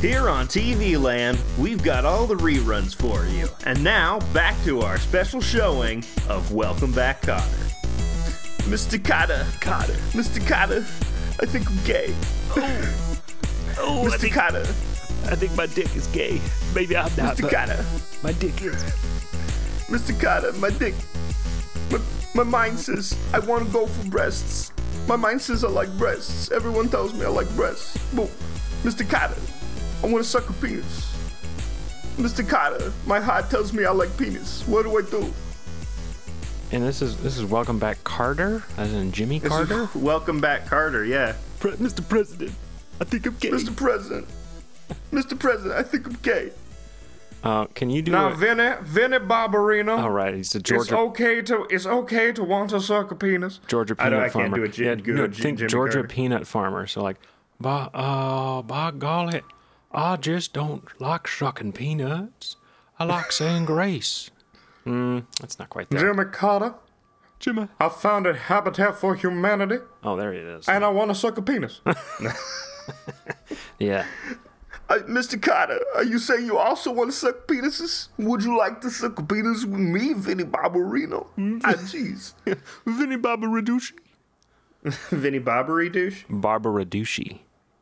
Here on TV Land, we've got all the reruns for you. And now, back to our special showing of Welcome Back Kotter. Mr. Kotter, Kotter, Mr. Kotter, I think I'm gay. Oh, oh I Mr. think, Kotter, I think my dick is gay. Maybe I'm not. Mr. Kotter, My dick is. Mr. Kotter, my dick. My, my mind says I want to go for breasts. My mind says I like breasts. Everyone tells me I like breasts. But, Mr. Kotter, I want to suck a penis. Mr. Carter, my heart tells me I like penis. What do I do? And this is this is Welcome Back Carter, as in Jimmy This is- Carter. welcome back, Carter. Yeah. Pre- Mr. President, I think I'm gay. Mr. President. Mr. President, I think I'm gay. Uh, can you do? Now, a, Vinny, Vinny Barbarino. all right, he's a Georgia. It's Georgia okay to it's okay to want to suck a penis. Georgia peanut I peanut know I can't farmer. do a Jim- yeah, good no, Jim- think Jimmy Georgia Carter. peanut farmer. So like, by uh, by golly, I just don't like sucking peanuts. I like saying grace. Mm, that's not quite there. Jimmy Carter, Jimmy. I founded Habitat for Humanity, Oh, there it is. and I want to suck a penis. yeah. Uh, Mr. Carter, are you saying you also want to suck penises? Would you like to suck a penis with me, Vinny Barbarino? ah, jeez. Vinny Baba Reducci. Vinny Barbary douche?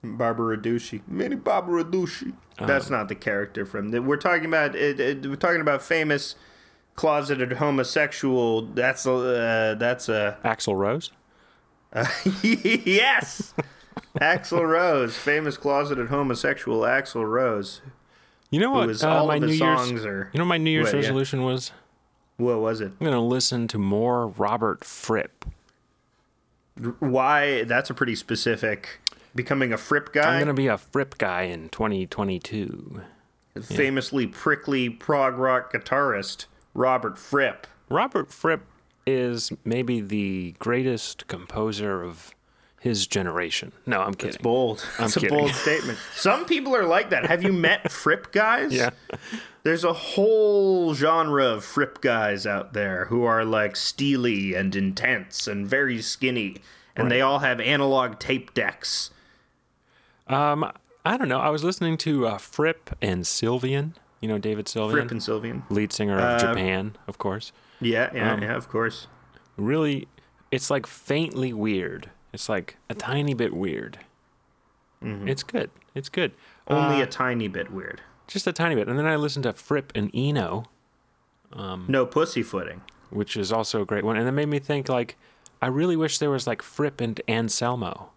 Barbara Ducci. Barbara Ducci. Barbara Ducci. That's not the character from the. We're talking about. It, it, we're talking about famous closeted homosexual. That's a. Uh, that's a. Axl Rose. yes! Axl Rose, famous closeted homosexual Axl Rose. You know what? was uh, all my New Year's. songs are- You know what my New Year's What, yeah. resolution was. What was it? I'm gonna listen to more Robert Fripp. Why? That's a pretty specific. Becoming a Fripp guy. I'm gonna be a Fripp guy in 2022. famously prickly prog rock guitarist Robert Fripp. Robert Fripp is maybe the greatest composer of his generation. No, I'm kidding. It's bold. It's a kidding. bold statement. Some people are like that. Have you met Fripp guys? Yeah. There's a whole genre of Fripp guys out there who are like steely and intense and very skinny. And they all have analog tape decks. Um, I don't know. I was listening to uh, Fripp and Sylvian. You know David Sylvian, Fripp and Sylvian. lead singer of Japan, of course. Yeah, yeah, Um, yeah, of course. Really, it's like faintly weird. It's like a tiny bit weird. It's good. It's good. Only uh, a tiny bit weird. Just a tiny bit. And then I listened to Fripp and Eno, No pussyfooting. which is also a great one. And it made me think like, I really wish there was like Fripp and Anselmo.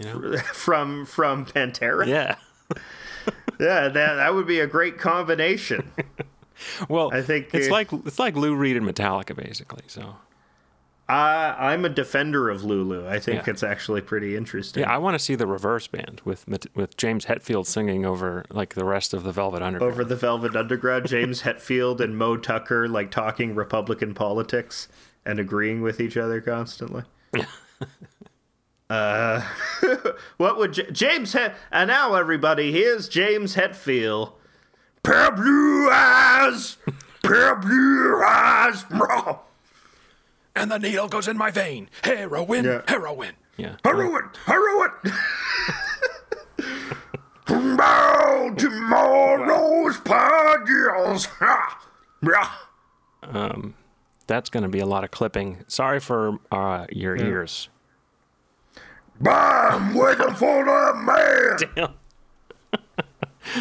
You know? from from Pantera. Yeah. Yeah, that that would be a great combination. Well, I think, it's uh, like it's like Lou Reed and Metallica, basically. So I I'm a defender of Lulu. I think Yeah. it's actually pretty interesting. yeah, I want to see the reverse band with with James Hetfield singing over like the rest of the Velvet Underground. Over the Velvet Underground, James Hetfield and Moe Tucker like talking Republican politics and agreeing with each other constantly. Uh, what would J- James Het? And now everybody, here's James Hetfield. Pair of blue eyes, pair of blue eyes. And the needle goes in my vein. Heroin, Yeah. heroin. yeah. Heroin, heroin. Bow tomorrow's parties. Ha! Yeah. That's going to be a lot of clipping. Sorry for uh, your ears. I'm waiting for the man. Damn.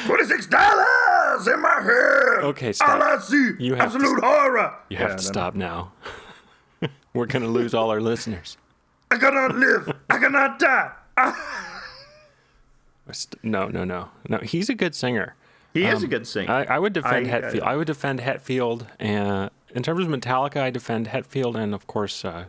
Twenty-six dollars in my head. Okay, stop. All I see, You have to absolute horror. You have to stop now. We're going to lose all our listeners. I cannot live. I cannot die. St- No, no, no, no. He's a good singer. He is a good singer. I, I would defend I- Hetfield. I, would defend Hetfield. And in terms of Metallica, I defend Hetfield and of course uh,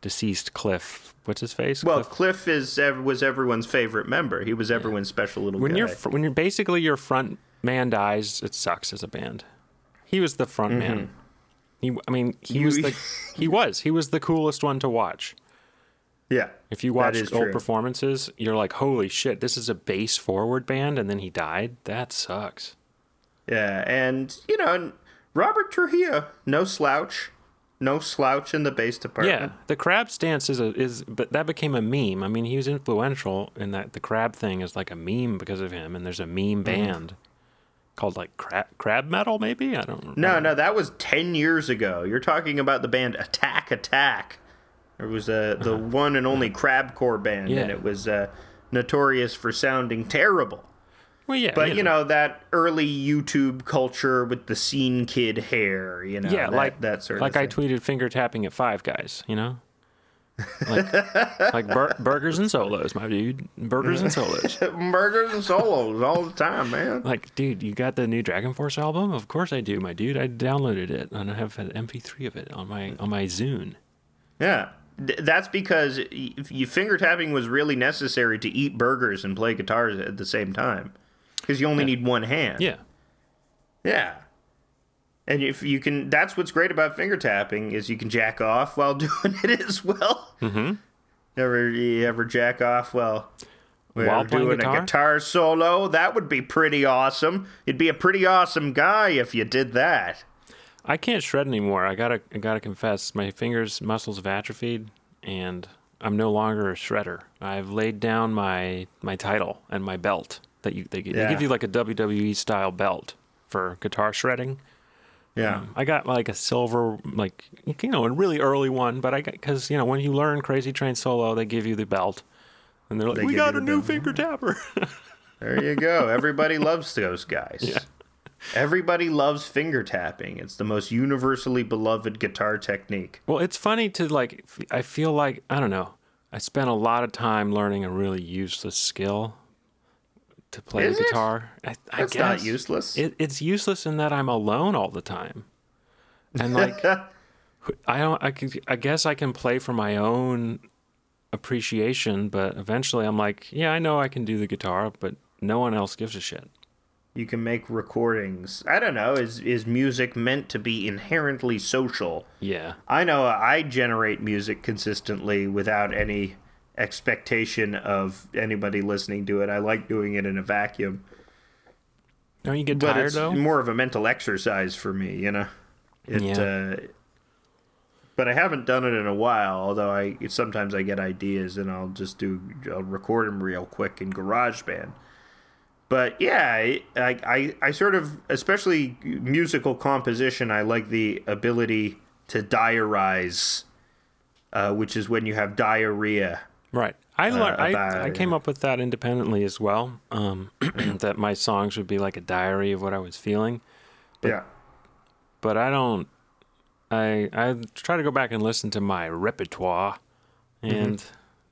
deceased Cliff. What's his face? well, Cliff. Cliff is ev- was everyone's favorite member. He was everyone's special little when guy. you're when you're basically your front man dies, it sucks as a band. He was the front mm-hmm. man. He, I mean, he was the he was he was the coolest one to watch. yeah. If you watch old true. performances, you're like, holy shit, this is a bass forward band, and then he died. That sucks. Yeah, and you know, Robert Trujillo, no slouch. No slouch in the bass department. Yeah, the crab stance is a is but that became a meme. I mean, he was influential in that the crab thing is like a meme because of him, and there's a meme band called like crab crab metal, maybe I don't. Know. No, no, that was ten years ago. You're talking about the band Attack Attack. It was uh, the one and only crabcore band, and Uh-huh. It was uh, notorious for sounding terrible. Well, yeah, But you know that early YouTube culture with the scene kid hair, you know, yeah, that, like that sort like of Like I tweeted finger tapping at Five Guys, you know, like like bur- burgers and solos, my dude, burgers and solos. Burgers and solos all the time, man. Like, dude, you got the new Dragon Force album? Of course I do, my dude. I downloaded it and I have an MP3 of it on my on my Zune. Yeah. That's because you finger tapping was really necessary to eat burgers and play guitars at the same time. Because you only need one hand. Yeah, Yeah. And if you can, that's what's great about finger tapping is you can jack off while doing it as well. Mm-hmm. Ever you ever jack off while While playing doing guitar? a guitar solo? That would be pretty awesome. You'd be a pretty awesome guy if you did that. I can't shred anymore. I gotta I gotta confess, my fingers muscles have atrophied, and I'm no longer a shredder. I've laid down my my title and my belt that you they, gi- they give you like a WWE style belt for guitar shredding. Yeah. Um, I got like a silver, like you know, a really early one, but I got because you know when you learn Crazy Train solo, they give you the belt, and they're like, They "We got a new belt." finger tapper." There you go. Everybody loves those guys. Everybody loves finger tapping. It's the most universally beloved guitar technique. well, it's funny to like. I feel like I don't know. I spent a lot of time learning a really useless skill to play Is the it? guitar. I, I That's guess not useless. It, it's useless in that I'm alone all the time, and like I don't. I can, I guess I can play for my own appreciation, but eventually I'm like, yeah, I know I can do the guitar, but no one else gives a shit. you can make recordings. I don't know. Is is music meant to be inherently social? Yeah. I know I generate music consistently without any expectation of anybody listening to it. I like doing it in a vacuum. Don't you get but tired it's though? more of a mental exercise for me, you know. It, Yeah. uh, but I haven't done it in a while. Although I sometimes I get ideas and I'll just do I'll record them real quick in GarageBand. But yeah, I, I I I sort of especially musical composition. I like the ability to diarize, uh, which is when you have diarrhea. Right. I about I, I came up with that independently as well. Um, that my songs would be like a diary of what I was feeling, But, yeah. but I don't. I I try to go back and listen to my repertoire, and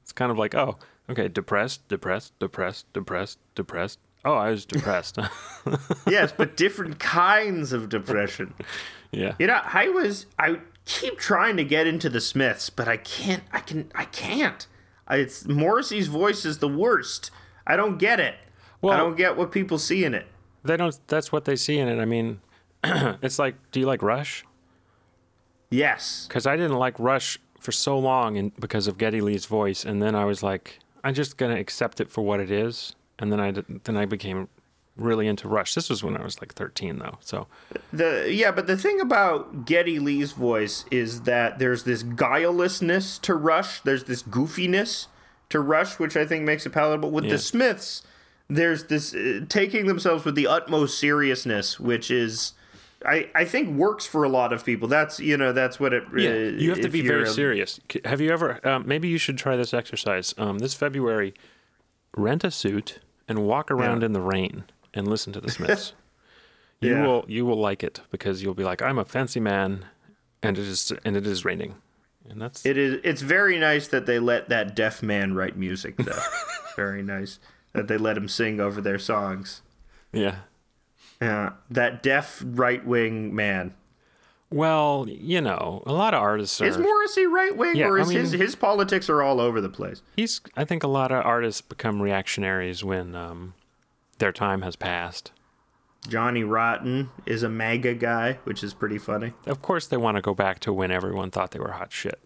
it's kind of like, oh, okay, depressed, depressed, depressed, depressed, depressed. Oh, I was depressed. yes, but different kinds of depression. yeah. You know, I was I keep trying to get into the Smiths, but I can't. I can. I can't. It's Morrissey's voice is the worst. I don't get it. I don't get what people see in it. They don't. That's what they see in it. I mean, it's like, do you like Rush? Yes. because I didn't like Rush for so long and because of Geddy Lee's voice, and then I was like, I'm just gonna accept it for what it is, and then I then I became really into Rush. This was when I was like 13 though, so The yeah, but the thing about Geddy Lee's voice is that there's this guilelessness to Rush. There's this goofiness to Rush, which I think makes it palatable. With Yeah. the Smiths, there's this uh, taking themselves with the utmost seriousness, which is. I, I think works for a lot of people. That's you know that's what it. yeah, uh, you have to be very a- serious. Have you ever? Um, maybe you should try this exercise. Um, this February, rent a suit and walk around Yeah. in the rain and listen to the Smiths. you Yeah. will you will like it because you'll be like, I'm a fancy man, and it is and it is raining, and that's It is. It's very nice that they let that deaf man write music, though. very nice that they let him sing over their songs. yeah. Yeah, that deaf right wing man. Well, you know, a lot of artists are. Is Morrissey right wing, Yeah, or I is his his politics are all over the place? he's. I think a lot of artists become reactionaries when um, their time has passed. Johnny Rotten is a MAGA guy, which is pretty funny. Of course, they want to go back to when everyone thought they were hot shit.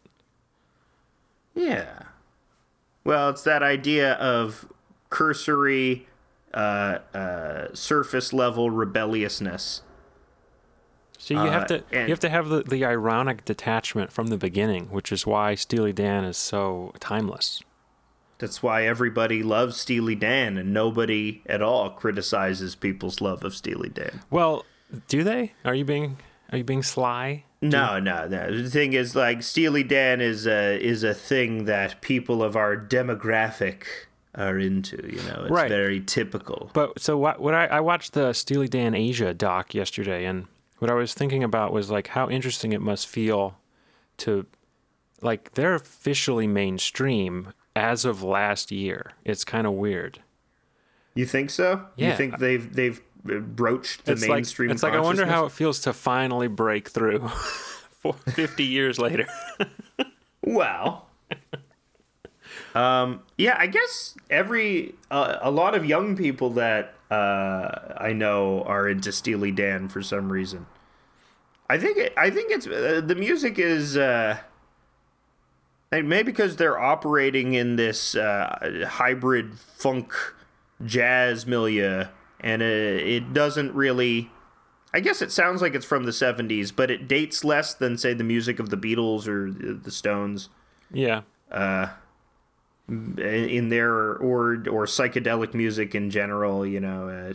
Yeah. Well, it's that idea of cursory, uh, uh, surface level rebelliousness. So you have Uh, to and- you have to have the, the ironic detachment from the beginning, which is why Steely Dan is so timeless. That's why everybody loves Steely Dan and nobody at all criticizes people's love of Steely Dan. Well, do they? Are you being are you being sly? No, no, no. The thing is, like, Steely Dan is a is a thing that people of our demographic are into. You know, it's Right. very typical. But so what? What I, I watched the Steely Dan Aja doc yesterday, and what I was thinking about was like how interesting it must feel to, like, they're officially mainstream as of last year. It's kind of weird. You think so? You Yeah. think they've they've broached the it's like mainstream? it's like I wonder how it feels to finally break through, for fifty years later. Well, um, yeah, I guess every uh, a lot of young people that uh, I know are into Steely Dan for some reason. I think it, I think it's uh, the music is uh, like, maybe because they're operating in this uh, hybrid funk jazz milieu, and uh, it doesn't really. I guess it sounds like it's from the 70s, but it dates less than, say, the music of the Beatles or the Stones yeah, Uh, in their or or psychedelic music in general. You know, uh,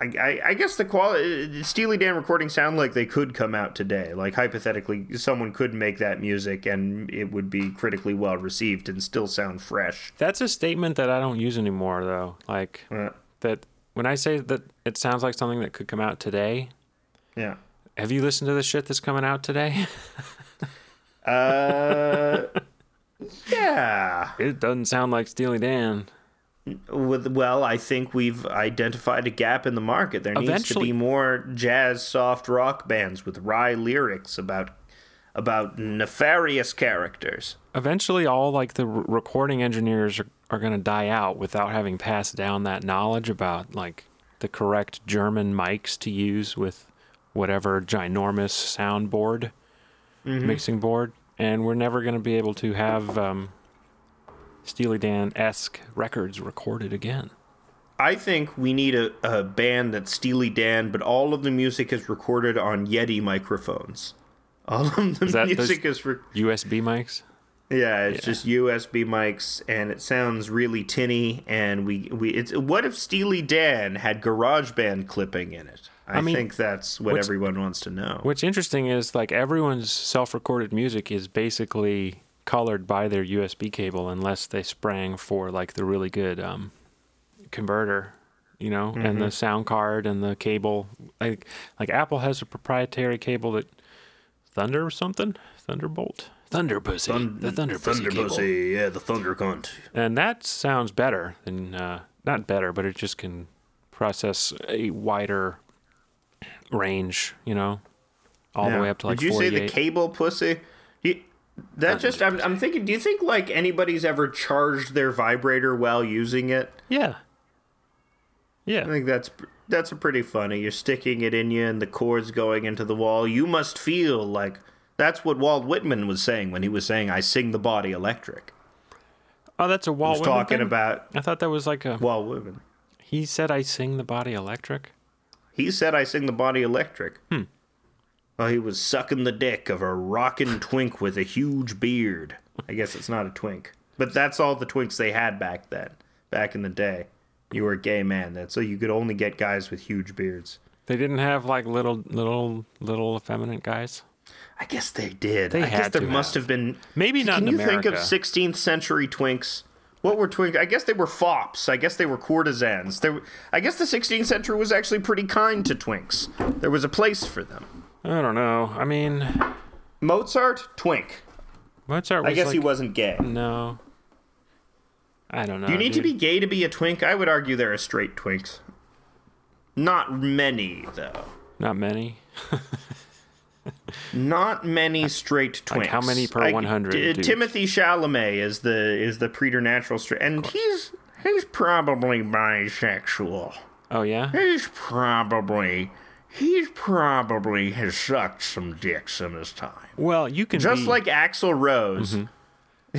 I, I I guess the quality Steely Dan recordings sound like they could come out today. Like hypothetically, someone could make that music and it would be critically well received and still sound fresh. that's a statement that I don't use anymore, though. Like Uh, that when I say that it sounds like something that could come out today. yeah. Have you listened to the shit that's coming out today? Uh, yeah. It doesn't sound like Steely Dan. With well, I think we've identified a gap in the market. There needs to be more jazz soft rock bands with wry lyrics about about nefarious characters. Eventually, all like the r- recording engineers are, are going to die out without having passed down that knowledge about like the correct German mics to use with whatever ginormous soundboard, mixing board, and we're never going to be able to have um, Steely Dan esque records recorded again. I think we need a, a band that's Steely Dan, but all of the music is recorded on Yeti microphones. All of the that those- music is re- USB mics. yeah, it's just USB mics, and it sounds really tinny. And we we it's what if Steely Dan had GarageBand clipping in it? I, mean, think that's what everyone wants to know. What's interesting is like everyone's self-recorded music is basically colored by their USB cable unless they sprang for like the really good um, converter, you know, and the sound card and the cable. Like like Apple has a proprietary cable that Thunder or something, Thunderbolt, Thunder Pussy, the Thunder Pussy cable, yeah, the Thunder Cunt. and that sounds better than uh, not better, but it just can process a wider range, you know, all the way up to like Did you 48. say the cable pussy? That just I'm, I'm thinking. Do you think like anybody's ever charged their vibrator while using it? Yeah. Yeah. I think that's that's a pretty funny. You're sticking it in you, and the cord's going into the wall. You must feel like that's what Walt Whitman was saying when he was saying, "I sing the body electric." Oh, that's a He Walt was Whitman talking thing? about I thought that was like a. Walt Whitman. He said I sing the body electric. He said, "I sing the body electric." Hmm. Well, he was sucking the dick of a rockin' twink with a huge beard. I guess it's not a twink, but that's all the twinks they had back then. Back in the day, you were a gay man. That's so you could only get guys with huge beards. They didn't have like little, little, little effeminate guys. I guess they did. They I guess there must have. have been. Maybe not Can you think of 16th century twinks? What were twinks? I guess they were fops. I guess they were courtesans. There, I guess the 16th century was actually pretty kind to twinks. There was a place for them. I don't know. I mean, Mozart, twink. Mozart was I guess like, he wasn't gay. No. I don't know. Do you need to be gay to be a twink? I would argue there are straight twinks. Not many, though. Not many. Not many straight twinks. Like how many per 100 T- Timothy Chalamet is the is the preternatural straight, and he's he's probably bisexual. Oh yeah. He's probably he's probably has sucked some dicks in his time. Well, you can Just be, like Axl Rose.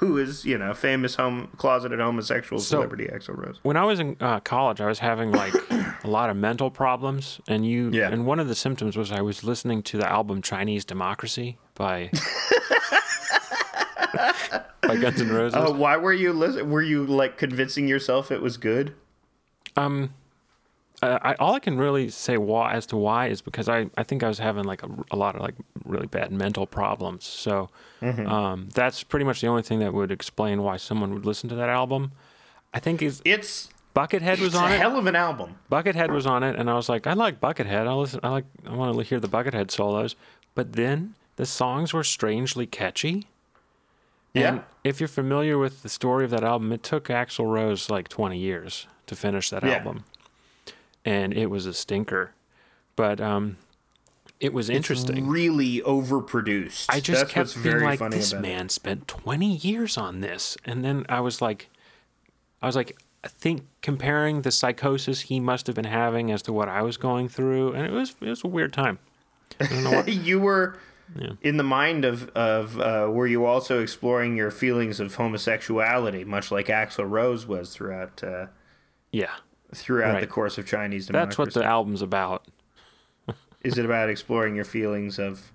who is you know famous home closeted homosexual So- celebrity Axl Rose. when I was in uh, college, I was having like a lot of mental problems, and you Yeah. and one of the symptoms was I was listening to the album Chinese Democracy by by Guns N' Roses. Uh, why were you listen? Were you like convincing yourself it was good? Um, uh, I, all I can really say why as to why is because I, I think I was having like a, a lot of like really bad mental problems. So Mm-hmm. um, that's pretty much the only thing that would explain why someone would listen to that album. I think is It's Buckethead was it's a on it. hell of an album. Buckethead was on it, and I was like, I like Buckethead. I listen. I like. I want to hear the Buckethead solos. But then the songs were strangely catchy. Yeah. And if you're familiar with the story of that album, it took Axl Rose like 20 years to finish that Yeah. album, and it was a stinker. But um, it was interesting. Really overproduced. I just That's kept being very like, funny this about it. man spent 20 years on this. And then I was like, I was like, I think comparing the psychosis he must have been having as to what I was going through. And it was, it was a weird time. I don't know what, you were Yeah. in the mind of of uh, were you also exploring your feelings of homosexuality, much like Axl Rose was throughout uh, yeah. Throughout the course of Chinese democracy. That's what the album's about. Is it about exploring your feelings of?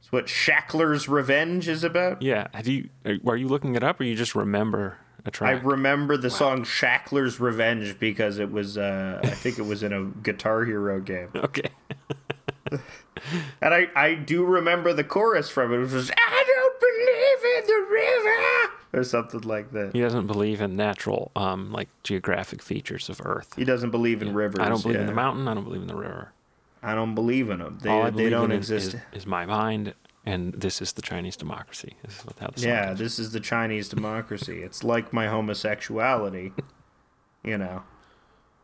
It's what Shackler's Revenge is about. Yeah. Have you, are you looking it up or you just remember a I track? I remember the song Shackler's Revenge because it was, uh, I think it was in a Guitar Hero game. okay. And I, I do remember the chorus from it, which was, I don't believe in the river, or something like that. He doesn't believe in natural, um, like geographic features of Earth. He doesn't believe in rivers. I don't believe in the mountain. I don't believe in the river. I don't believe in them. They, All I they don't in exist. Is, is my mind, and this is the Chinese democracy. This is what how yeah, goes. this is the Chinese democracy. it's like my homosexuality. you know,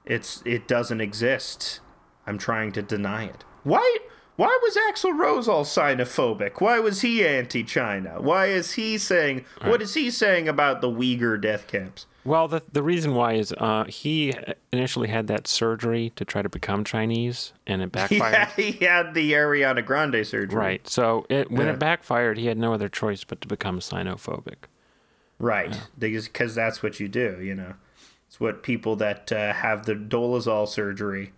it's it doesn't exist. I'm trying to deny it. Why? Why was Axl Rose all sinophobic? Why was he anti-China? Why is he saying? What is he saying about the Uyghur death camps? Well, the the reason why is uh, he initially had that surgery to try to become Chinese, and it backfired. Yeah, he had the Ariana Grande surgery. Right. So it, when Yeah. it backfired, he had no other choice but to become sinophobic. Right, because that's what you do. You know, it's what people that uh, have the Dolezal surgery,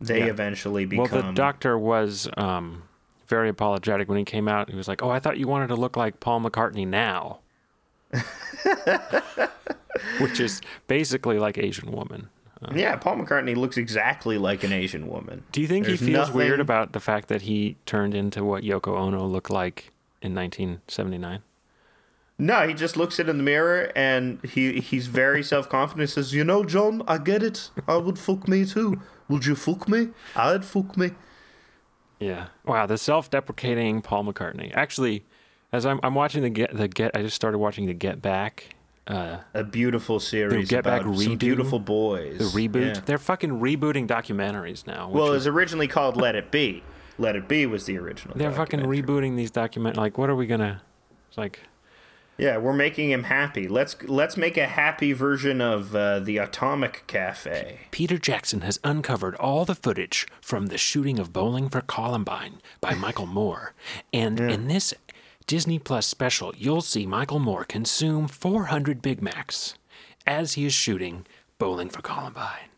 they Yeah. eventually become. Well, the doctor was um, very apologetic when he came out. He was like, "Oh, I thought you wanted to look like Paul McCartney now," which is basically like Asian woman. yeah, Paul McCartney looks exactly like an Asian woman. Do you think There's he feels weird about the fact that he turned into what Yoko Ono looked like in 1979? No, he just looks it in the mirror and he he's very self confident. Says, "You know, John, I get it. I would fuck me too. Would you fuck me? I'd fuck me." Yeah. Wow, the self-deprecating Paul McCartney. Actually, as I'm I'm watching the get the get, I just started watching the Get Back, uh, A beautiful series Get Back about some redo? beautiful boys. the reboot. Yeah. They're fucking rebooting documentaries now. Well, it was originally called Let It Be. Let It Be was the original. they're fucking rebooting these document. Like, what are we gonna? It's like, Yeah, we're making him happy. Let's let's make a happy version of uh, the Atomic Cafe. Peter Jackson has uncovered all the footage from the shooting of Bowling for Columbine by Michael Moore. And in this Disney Plus special, you'll see Michael Moore consume 400 Big Macs as he is shooting Bowling for Columbine.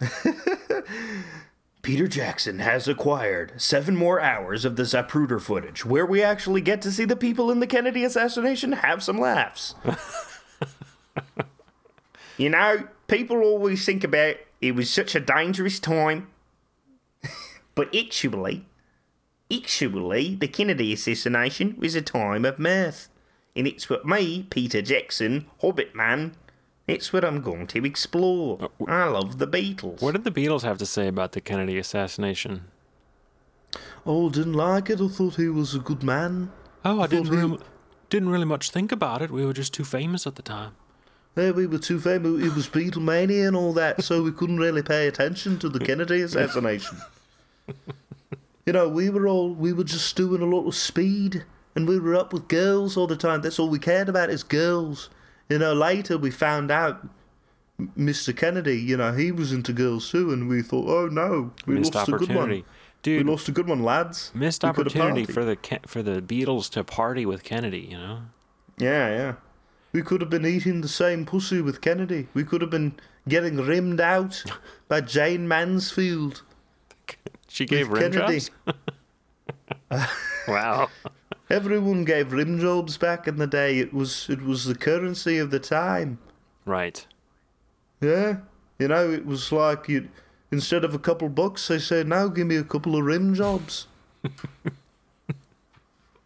Peter Jackson has acquired seven more hours of the Zapruder footage, where we actually get to see the people in the Kennedy assassination have some laughs. you know, people always think about it was such a dangerous time, but actually, actually, the Kennedy assassination was a time of mirth, and it's what me, Peter Jackson, Hobbit man. It's what I'm going to explore. Uh, I love the Beatles. What did the Beatles have to say about the Kennedy assassination? Oh, didn't like it. I thought he was a good man. Oh, I didn't Thought he- really, didn't really much think about it. We were just too famous at the time. Yeah, we were too famous. It was Beatlemania and all that, so we couldn't really pay attention to the Kennedy assassination. you know, we were all we were just doing a lot of speed, and we were up with girls all the time. That's all we cared about is girls. You know, later we found out Mr. Kennedy. You know, he was into girls too, and we thought, oh no, we Missed lost a good one. dude. we lost a good one, lads. missed We opportunity for the for the Beatles to party with Kennedy. You know. Yeah, yeah. We could have been eating the same pussy with Kennedy. We could have been getting rimmed out by Jayne Mansfield. She gave rim Kennedy. jobs. wow. Everyone gave rim jobs back in the day. It was it was the currency of the time. Right. Yeah, you know, it was like you instead of a couple bucks, they said, "Now give me a couple of rim jobs."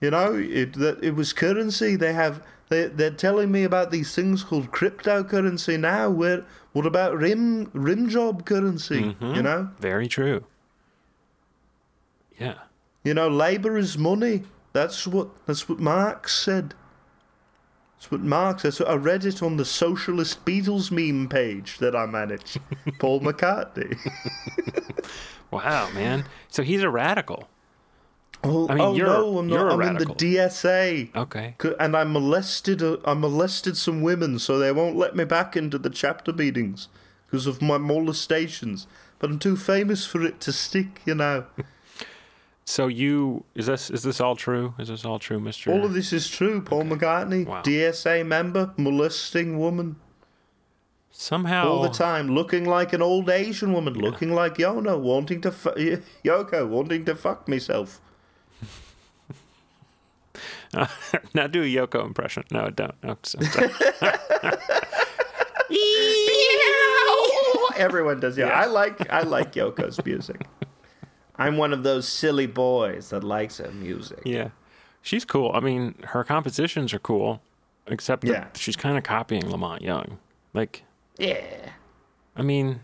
you know, it that it was currency. They have they they're telling me about these things called cryptocurrency now. Where what about rim rim job currency? Mm-hmm. You know, Very true. Yeah. you know, labor is money. That's what that's what Marx said. That's what Marx. That's what I read it on the Socialist Beatles meme page that I manage. Paul McCartney. Wow, man. So he's a radical. Oh, I mean, oh no, I'm not. I'm radical. in the DSA. Okay. And I molested. A, I molested some women, so they won't let me back into the chapter meetings because of my molestations. But I'm too famous for it to stick, you know. So you is this is this all true? Is this all true, Mister? All of this is true. Paul McCartney, Wow. DSA member, molesting woman Somehow all the time, looking like an old Asian woman, looking like Yona, wanting to fu- Yoko, wanting to fuck myself. now do a Yoko impression. No, don't. No, Everyone does. Yeah, I like I like Yoko's music. I'm one of those silly boys that likes her music. yeah, she's cool. I mean, her compositions are cool, except that Yeah. she's kind of copying La Monte Young. Like, Yeah. I mean,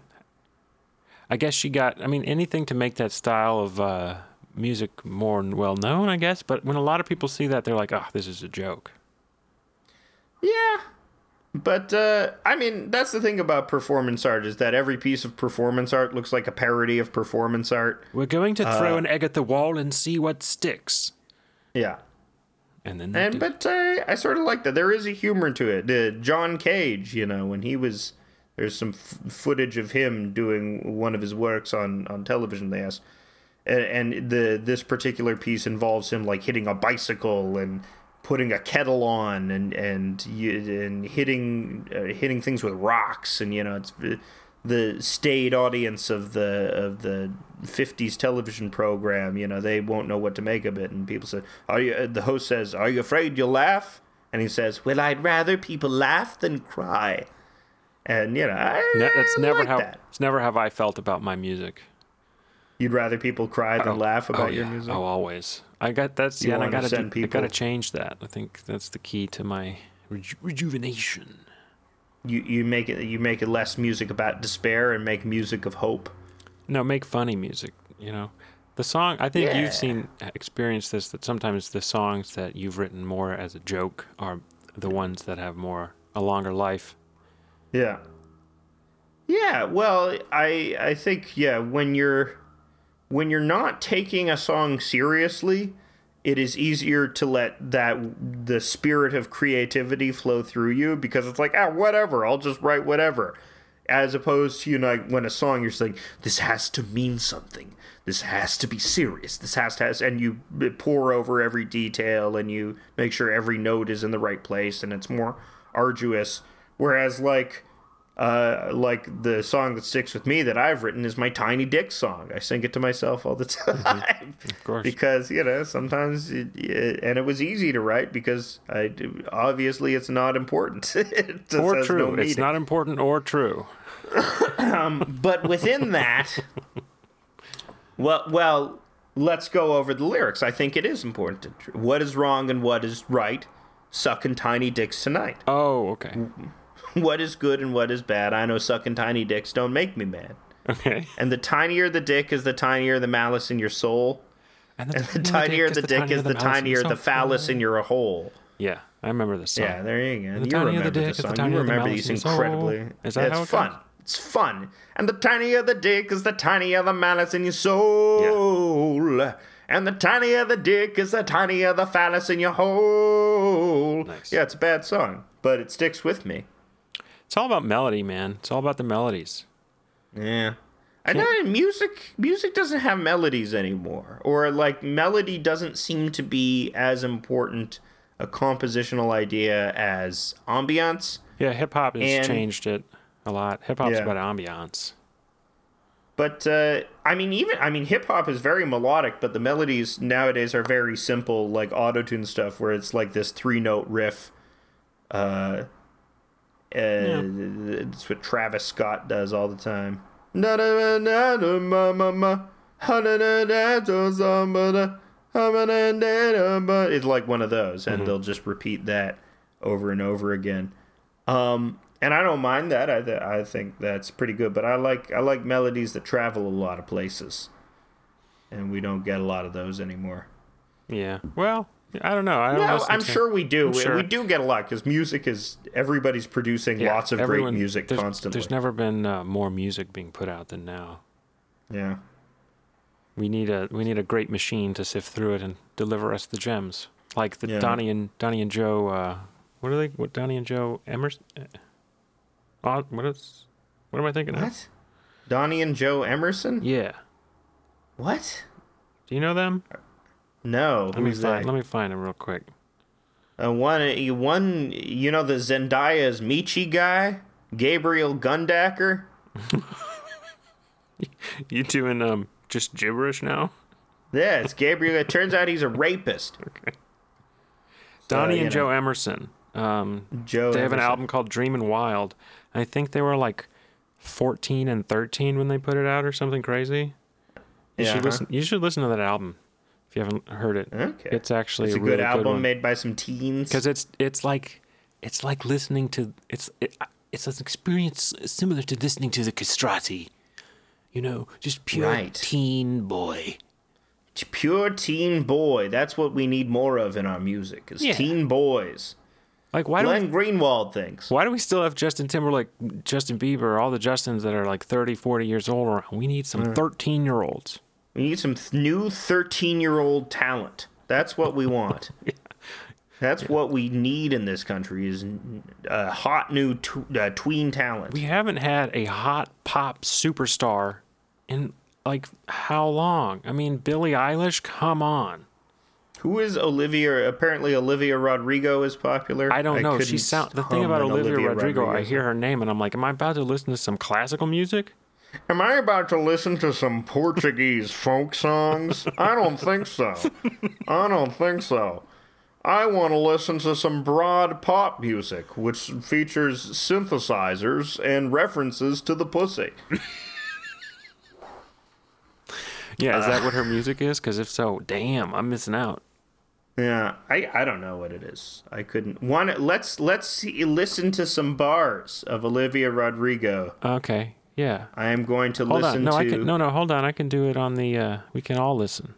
I guess she got. I mean, anything to make that style of uh, music more well known. I guess, but when a lot of people see that, they're like, "Oh, this is a joke." Yeah. But uh, I mean, that's the thing about performance art is that every piece of performance art looks like a parody of performance art. We're going to throw Uh, an egg at the wall and see what sticks. Yeah. And then And but uh, I sort of like that. There is a humor to it. Uh, John Cage, you know, when he was there's some f- footage of him doing one of his works on on television. They asked, and, and the this particular piece involves him like hitting a bicycle and putting a kettle on and and and hitting uh, hitting things with rocks and you know it's the staid audience of the of the 50s television program you know they won't know what to make of it and people say are you uh, the host says are you afraid you'll laugh and he says well i'd rather people laugh than cry and you know I, Ne- that's never like how that. it's never have I felt about my music. you'd rather people cry than laugh about oh, your yeah. music Oh, always. I got that's You yeah. And I gotta send do, I gotta change that. I think that's the key to my reju- rejuvenation. you you make it you make it less music about despair and make music of hope No, make funny music. You know, the song. I think Yeah. you've seen uh, experienced this that sometimes the songs that you've written more as a joke are the ones that have more a longer life. Yeah. Yeah, well, I I think yeah, when you're when you're not taking a song seriously, it is easier to let that the spirit of creativity flow through you because it's like, ah, whatever, I'll just write whatever. As opposed to, you know, when a song you're saying, this has to mean something. This has to be serious. This has to has, and you pour over every detail and you make sure every note is in the right place and it's more arduous. Whereas like uh, like the song that sticks with me that I've written is my Tiny Dick song. I sing it to myself all the time Of course. because you know sometimes it, it- and it was easy to write because I obviously it's not important. it or true. no it's not important or true. um, but within that, well, well, let's go over the lyrics. I think it is important. To, what is wrong and what is right? Sucking tiny dicks tonight. Oh, okay. What is good and what is bad? I know sucking tiny dicks don't make me mad. Okay. And the tinier the dick is the tinier the malice in your soul. And And the tinier the dick is the tinier the phallus in your hole. Yeah, I remember this song. Yeah, there you go. the You tinier the remember dick the is the song. You the remember malice these in your soul. incredibly. Is that it's how it fun. goes? It's fun. And the tinier the dick is the tinier the malice in your soul. Yeah. And the tinier the dick is the tinier the phallus in your hole. Nice. Yeah, it's a bad song, but it sticks with me. It's all about melody, man. It's all about the melodies. Yeah. I know music music doesn't have melodies anymore. Or like melody doesn't seem to be as important a compositional idea as ambiance. Yeah, hip hop has And- changed it a lot. Hip hop's Yeah. about ambiance. But uh, I mean, even I mean, hip hop is very melodic, but the melodies nowadays are very simple, like autotune stuff, where it's like this three note riff. Uh, uh, It's what Travis Scott does all the time. It's like one of those, and they'll just repeat that over and over again. Um, and I don't mind that. I th- I think that's pretty good. But I like I like melodies that travel a lot of places, and we don't get a lot of those anymore. Yeah. Well, I don't know. I don't no, I'm to- sure we do. We- sure. We do get a lot because music is everybody's producing Yeah, lots of everyone- great music there's, constantly. There's never been uh, more music being put out than now. yeah. We need a we need a great machine to sift through it and deliver us the gems, like the Yeah. Donnie and Donnie and Joe. Uh, what are they? What Donnie and Joe Emerson? Uh, what is? What am I thinking of? What? Donnie and Joe Emerson? Yeah. What? Do you know them? No. Let me find. that? Let me find them real quick. Uh, one, you- one, you know the Zendaya's Meechee guy, Gabriel Gundacker. You doing um just gibberish now? Yeah, it's Gabriel. it turns out he's a rapist. Donnie you and Joe. Emerson. Um, Joe. they have an album called Dreamin' Wild. I think they were like 14 and 13 when they put it out, or something crazy. You Yeah, should huh? listen. You should listen to that album if you haven't heard it. Okay. It's actually It's a a really good album one. made by some teens. because it's it's like it's like listening to it's it, it's an experience similar to listening to the castrati you know just pure Right. teen boy pure teen boy. That's what we need more of in our music. Is Yeah. teen boys. like why do Glenn we, Greenwald thinks. why do we still have justin timberlake justin bieber all the justins that are like 30 40 years old around we need some mm. 13 year olds We need some th- new 13 year old talent. That's what we want. That's what we need in this country is uh, hot new tw- uh, tween talent. we haven't had a hot pop superstar in like how long i mean billie eilish come on Who is Olivia? Apparently, Olivia Rodrigo is popular. I don't know. She couldn't sound the thing about an Olivia, Rodrigo. I hear her name and I'm like, am I about to listen to some classical music? Am I about to listen to some Portuguese folk songs? I don't think so. I don't think so. I want to listen to some broad pop music, which features synthesizers and references to the pussy. Yeah, is that what her Uh. music is? Because if so, damn, I'm missing out. Yeah, I, I don't know what it is. I couldn't. One, let's let's see, listen to some bars of Olivia Rodrigo. Okay, yeah. I am going to Hold listen on, no, to. I can. No, no, hold on. I can do it on the. uh We can all listen.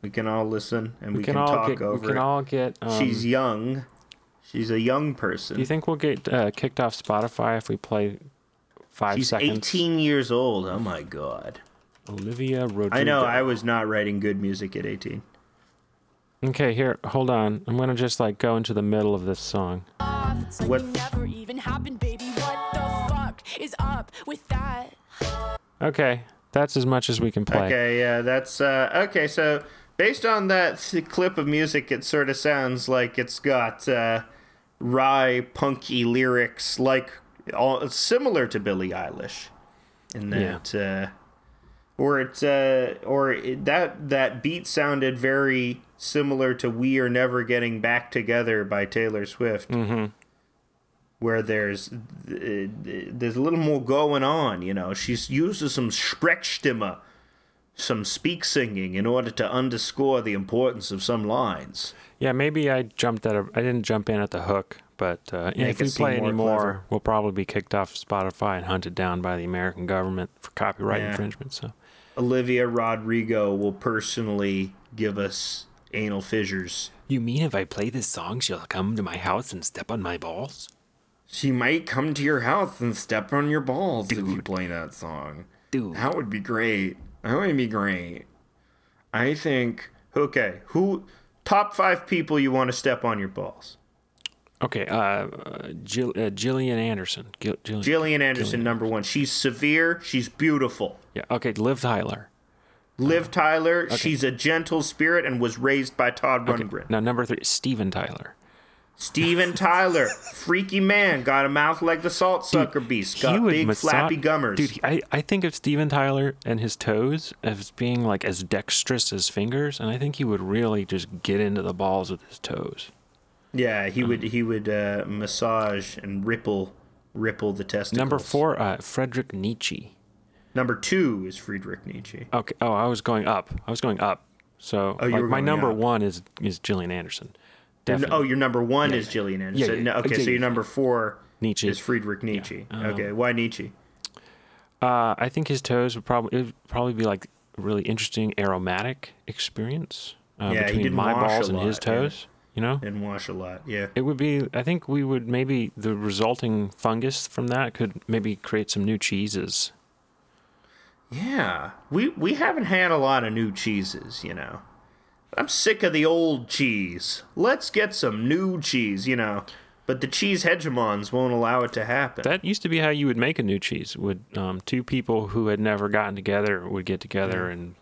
We can all listen and we, We can, can, all talk get. over We can it. all get. Um, She's young. She's a young person. Do you think we'll get uh, kicked off Spotify if we play five She's seconds? 18 years old. Oh my god. Olivia Rodrigo. I know I was not writing good music at 18. Okay, here, hold on. I'm gonna just like go into the middle of this song. It's is up with that? Okay, that's as much as we can play. Okay, yeah, that's uh okay, so based on that th- clip of music it sort of sounds like it's got uh wry punky lyrics like all similar to Billie Eilish in Yeah. that uh or it's uh or it, that that beat sounded very similar to We Are Never Getting Back Together by Taylor Swift. Mm-hmm. Where there's uh, there's a little more going on. You know, she's uses some Sprechstimme, some speak singing in order to underscore the importance of some lines. Yeah, maybe I jumped at a. I didn't jump in at the hook, but uh, if we play more any more, clever. we'll probably be kicked off Spotify and hunted down by the American government for copyright Yeah. infringement. So Olivia Rodrigo will personally give us anal fissures. you mean if I play this song, she'll come to my house and step on my balls? She might come to your house and step on your balls if you play that song. Dude, That would be great. That would be great. I think. Okay, who top five people you want to step on your balls? okay. Uh, uh, Jill, uh, Jillian Anderson. Gil, Jillian. Gillian Anderson, number one. She's severe. She's beautiful. Yeah. Okay. Liv Tyler. Liv Tyler, she's a gentle spirit and was raised by Todd Rundgren. Now number three, Steven Tyler. Steven Tyler, freaky man, got a mouth like the salt sucker beast, got big massa- flappy gummers. Dude, I, I think of Steven Tyler and his toes as being like as dexterous as fingers, and I think he would really just get into the balls with his toes. yeah, he would he would uh, massage and ripple ripple the testicles. Number four, uh, Frederick Nietzsche. Number two is Friedrich Nietzsche. Okay. Oh, I was going up. I was going up. So Oh, like, my number up. one is is Gillian Anderson. Your- Definitely. Oh, your number one Yeah, is yeah. Gillian Anderson. yeah, No, okay, so your number four Nietzsche. is Friedrich Nietzsche. okay, why Nietzsche? Uh, I think his toes would probably it would probably be like a really interesting aromatic experience uh, between my balls and his lot, yeah. toes. You know, Didn't wash a lot. Yeah. it would be. I think we would maybe the resulting fungus from that could maybe create some new cheeses. Yeah, we we haven't had a lot of new cheeses, you know. I'm sick of the old cheese. Let's get some new cheese, you know. But the cheese hegemons won't allow it to happen. That used to be how you would make a new cheese. Would um, two people who had never gotten together would get together and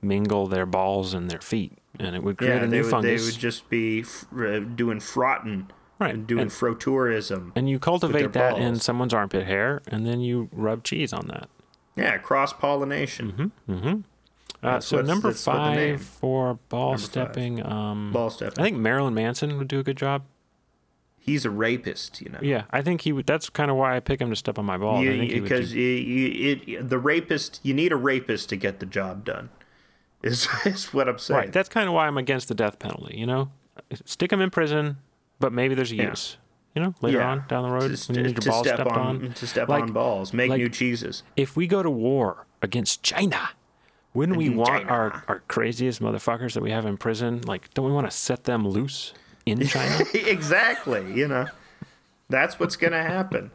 mingle their balls and their feet, and it would create yeah, a new would, fungus. they would just be f- uh, doing frotting Right, and doing and- frotourism. and you cultivate that in someone's armpit hair, and then you rub cheese on that. yeah, cross pollination. Uh, so number that's what the five for ball Number stepping. Um, Ball stepping. I think Marilyn Manson would do a good job. He's a rapist, you know. Yeah, I think he would. That's kind of why I pick him to step on my balls. I think he would because you, you, it, the rapist, you need a rapist to get the job done. Is, is what I'm saying. right. That's kind of why I'm against the death penalty. You know, stick him in prison, but maybe there's a Yeah. use. You know, later Yeah. on down the road to, when you need your to balls step on, on. to step Like- on balls, make like- new cheeses. If we go to war against China, wouldn't we want China. our, our craziest motherfuckers that we have in prison? Like, don't we want to set them loose in China? exactly. You know, that's what's gonna happen.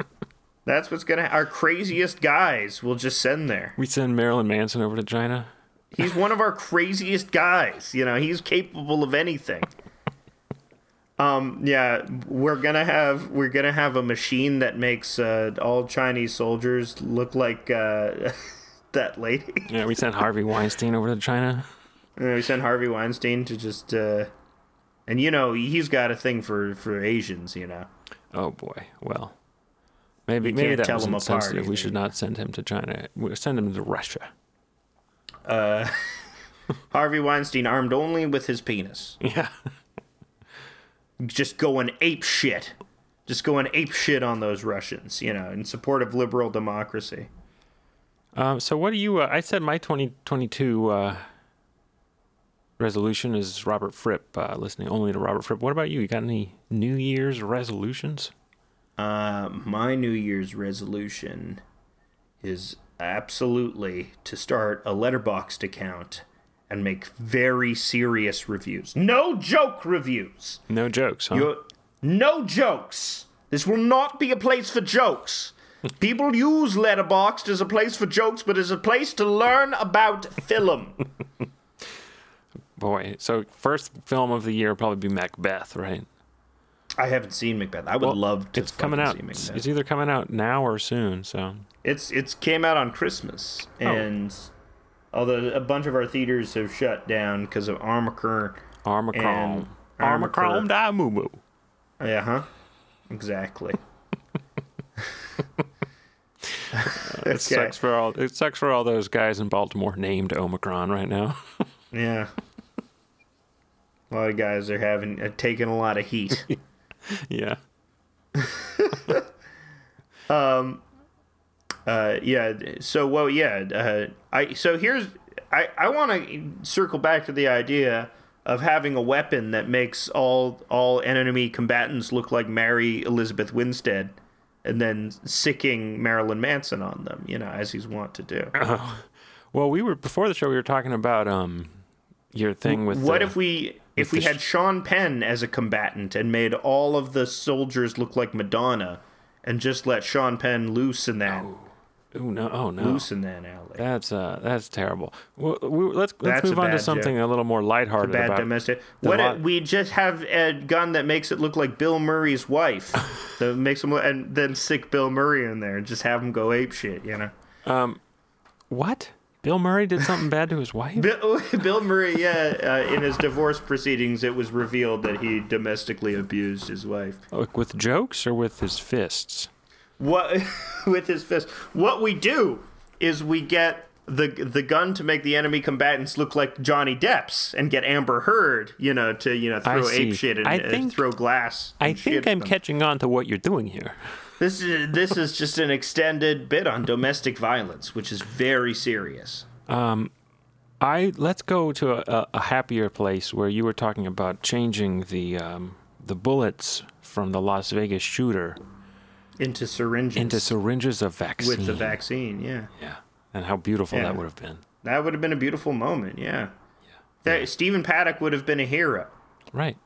That's what's gonna. Our craziest guys will just send there. we send Marilyn Manson over to China. He's one of our craziest guys. You know, he's capable of anything. Um, yeah, we're gonna have we're gonna have a machine that makes uh, all Chinese soldiers look like uh, that lady. Yeah, we sent Harvey Weinstein over to China. And we sent Harvey Weinstein to just, uh, and you know he's got a thing for for Asians. You know, Oh boy. Well, maybe You maybe that tell was them apart. We should not send him to China. We send him to Russia. Uh, Harvey Weinstein armed only with his penis, Yeah. just going ape shit, just going ape shit on those Russians. You know, in support of liberal democracy. Um, so what do you? Uh, I said my 2022 uh, resolution is Robert Fripp. Uh, listening only to Robert Fripp. What about you? You got any New Year's resolutions? Uh, my New Year's resolution is absolutely to start a Letterboxd account and make very serious reviews. No joke reviews. No jokes, huh? You, no jokes. This will not be a place for jokes. People use Letterboxd as a place for jokes, but as a place to learn about film. Boy, so first film of the year will probably be Macbeth, right? I haven't seen Macbeth. I would Well, love to. It's coming out. See It's, Macbeth. it's either coming out now or soon. So It's it's came out on Christmas, oh. and although a bunch of our theaters have shut down because of Omicron. Armacron, And Armacron, Armacron. da moo moo. Yeah, huh? Exactly. It Okay. sucks for all. It sucks for all those guys in Baltimore named Omicron right now. Yeah. A lot of guys are having uh, taking a lot of heat. yeah. um. Uh, yeah. So well, yeah. Uh, I so here's I I want to circle back to the idea of having a weapon that makes all all enemy combatants look like Mary Elizabeth Winstead, and then sicking Marilyn Manson on them. You know, as he's wont to do. Well, we were before the show. We were talking about um your thing with what the- if we if we sh- had Sean Penn as a combatant and made all of the soldiers look like Madonna, and just let Sean Penn loose in that Ooh, no, oh no, loose in that alley? that's uh that's terrible. Well, we, let's let's That's move on to something joke. a little more lighthearted bad about domestic. What lot- we just have a gun that makes it look like Bill Murray's wife, that makes him look, and then stick Bill Murray in there and just have him go ape shit, you know? Um, what Bill Murray did something bad to his wife. Bill, Bill Murray, yeah, uh, in his divorce proceedings, it was revealed that he domestically abused his wife. Like, with jokes or with his fists? What with his fist? What we do is we get the the gun to make the enemy combatants look like Johnny Depp's and get Amber Heard, you know, to you know throw ape shit and uh, throw glass. I think I'm catching on to what you're doing here. This is this is just an extended bit on domestic violence, which is very serious. Um, I let's go to a, a happier place where you were talking about changing the um, the bullets from the Las Vegas shooter Into syringes into syringes of vaccine. with the vaccine, yeah. Yeah, and how beautiful Yeah. that would have been. That would have been a beautiful moment, yeah. That, Stephen Paddock would have been a hero. Right,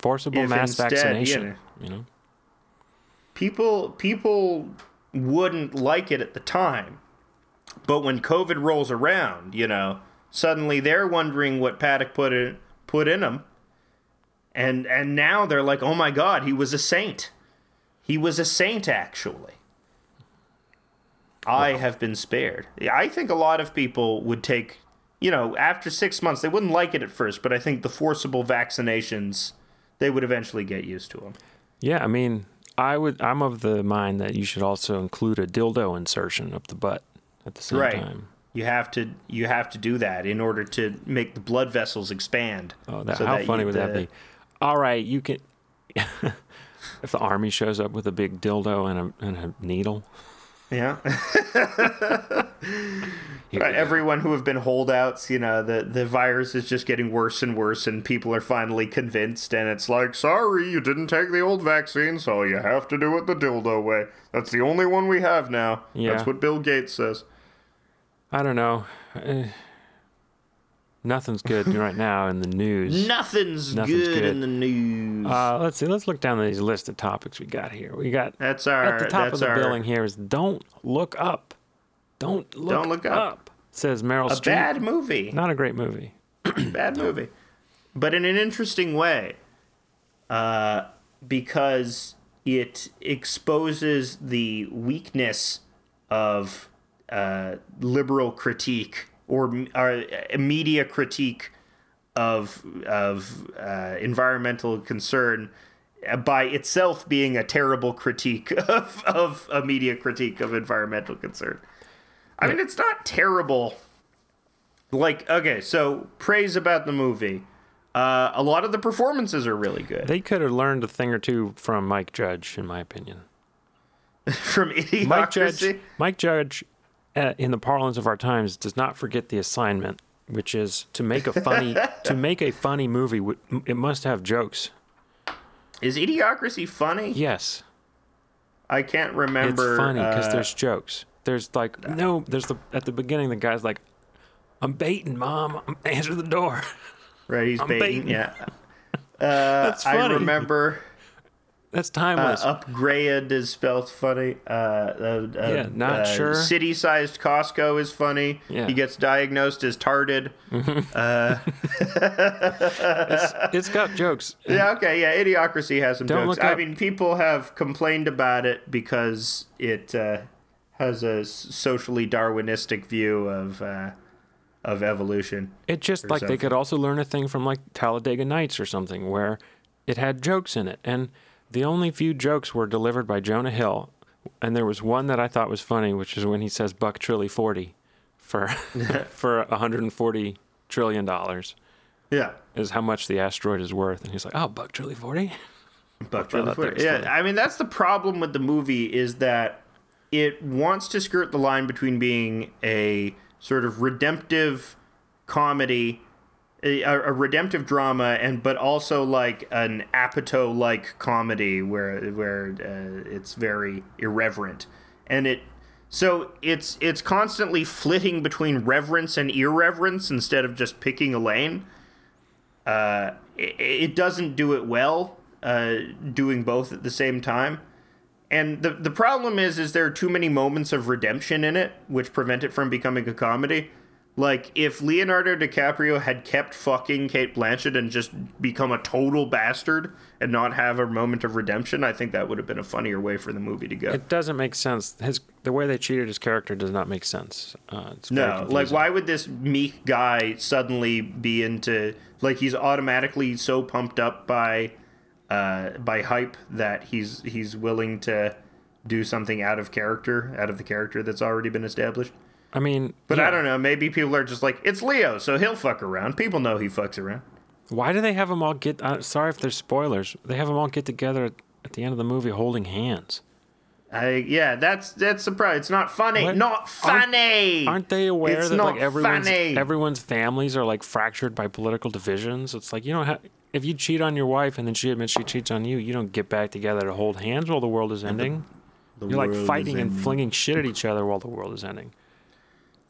forcible If mass instead, vaccination. you know- people people wouldn't like it at the time but when covid rolls around you know suddenly they're wondering what paddock put in put in him and and now they're like oh my god he was a saint he was a saint actually i have been spared i think a lot of people would take you know after six months they wouldn't like it at first but i think the forcible vaccinations they would eventually get used to them yeah. I mean, I would. I'm of the mind that you should also include a dildo insertion up the butt at the same Right. time. You have to you have to do that in order to make the blood vessels expand. Oh, that, So how that funny you- would that be? All right, you can. if the army shows up with a big dildo and a and a needle, Yeah. Right. Everyone who have been holdouts, you know, the the virus is just getting worse and worse, and people are finally convinced, and it's like, sorry, you didn't take the old vaccine, so you have to do it the dildo way. That's the only one we have now. Yeah. That's what Bill Gates says. I don't know. Eh, Nothing's good right now in the news. Nothing's, Nothing's good, good. in the news. Uh, let's see. Let's look down these list of topics we got here. We got that's our at the top of the our billing here is "Don't look up." Don't look, Don't look up. Says Meryl a Streep. A bad movie. Not a great movie. bad movie, but in an interesting way, uh, because it exposes the weakness of uh, liberal critique or uh, media critique of of uh, environmental concern by itself being a terrible critique of, of a media critique of environmental concern. I mean, it's not terrible like okay so praise about the movie uh, a lot of the performances are really good They could have learned a thing or two from Mike Judge, in my opinion. from idiocracy Mike Judge, Mike Judge, uh, in the parlance of our times, does not forget the assignment, which is to make a funny to make a funny movie. It must have jokes. is idiocracy funny Yes, i can't remember it's funny because uh, there's jokes. There's like no, there's the at the beginning the guy's like, "I'm baiting, mom. Answer the door." right he's baiting, baiting. yeah uh, That's i funny. remember That's uh, timeless. upgrade is spelled funny uh, uh, uh, Yeah, not uh, sure. city-sized costco is funny Yeah. he gets diagnosed as tarded it's got jokes. Yeah, okay, yeah, Idiocracy has some Don't jokes. look I mean, people have complained about it because it uh, has a socially Darwinistic view of uh, of evolution. It just like they could also learn a thing from like Talladega Nights or something where it had jokes in it. And the only few jokes were delivered by Jonah Hill. And there was one that I thought was funny, which is when he says buck trilly 40 for for 140 trillion dollars Yeah, is how much the asteroid is worth. And he's like, "Oh, buck trilly 40?" Buck thought that was Yeah, funny. I mean that's the problem with the movie is that it wants to skirt the line between being a sort of redemptive comedy, a, a redemptive drama, and but also like an Apatow like comedy where where uh, it's very irreverent, and it so it's it's constantly flitting between reverence and irreverence instead of just picking a lane uh, it, it doesn't do it well uh, doing both at the same time. And the the problem is is there are too many moments of redemption in it which prevent it from becoming a comedy. Like if Leonardo DiCaprio had kept fucking Cate Blanchett and just become a total bastard and not have a moment of redemption, I think that would have been a funnier way for the movie to go. It doesn't make sense. His the way they treated his character does not make sense. Uh, it's No, like why would this meek guy suddenly be into like he's automatically so pumped up by uh by hype that he's he's willing to do something out of character, out of the character that's already been established. I mean, But yeah. I don't know, maybe people are just like it's Leo, so he'll fuck around. People know he fucks around. Why do they have them all get? Uh, sorry if there's spoilers. They have them all get together at, at the end of the movie holding hands. I yeah, that's that's surprise. It's not funny. What? Not funny. Aren't they aware It's that not like everyone's funny. everyone's families are like fractured by political divisions? It's like you don't have. If you cheat on your wife and then she admits she cheats on you, you don't get back together to hold hands while the world is ending. The You're like fighting and flinging shit at each other while the world is ending.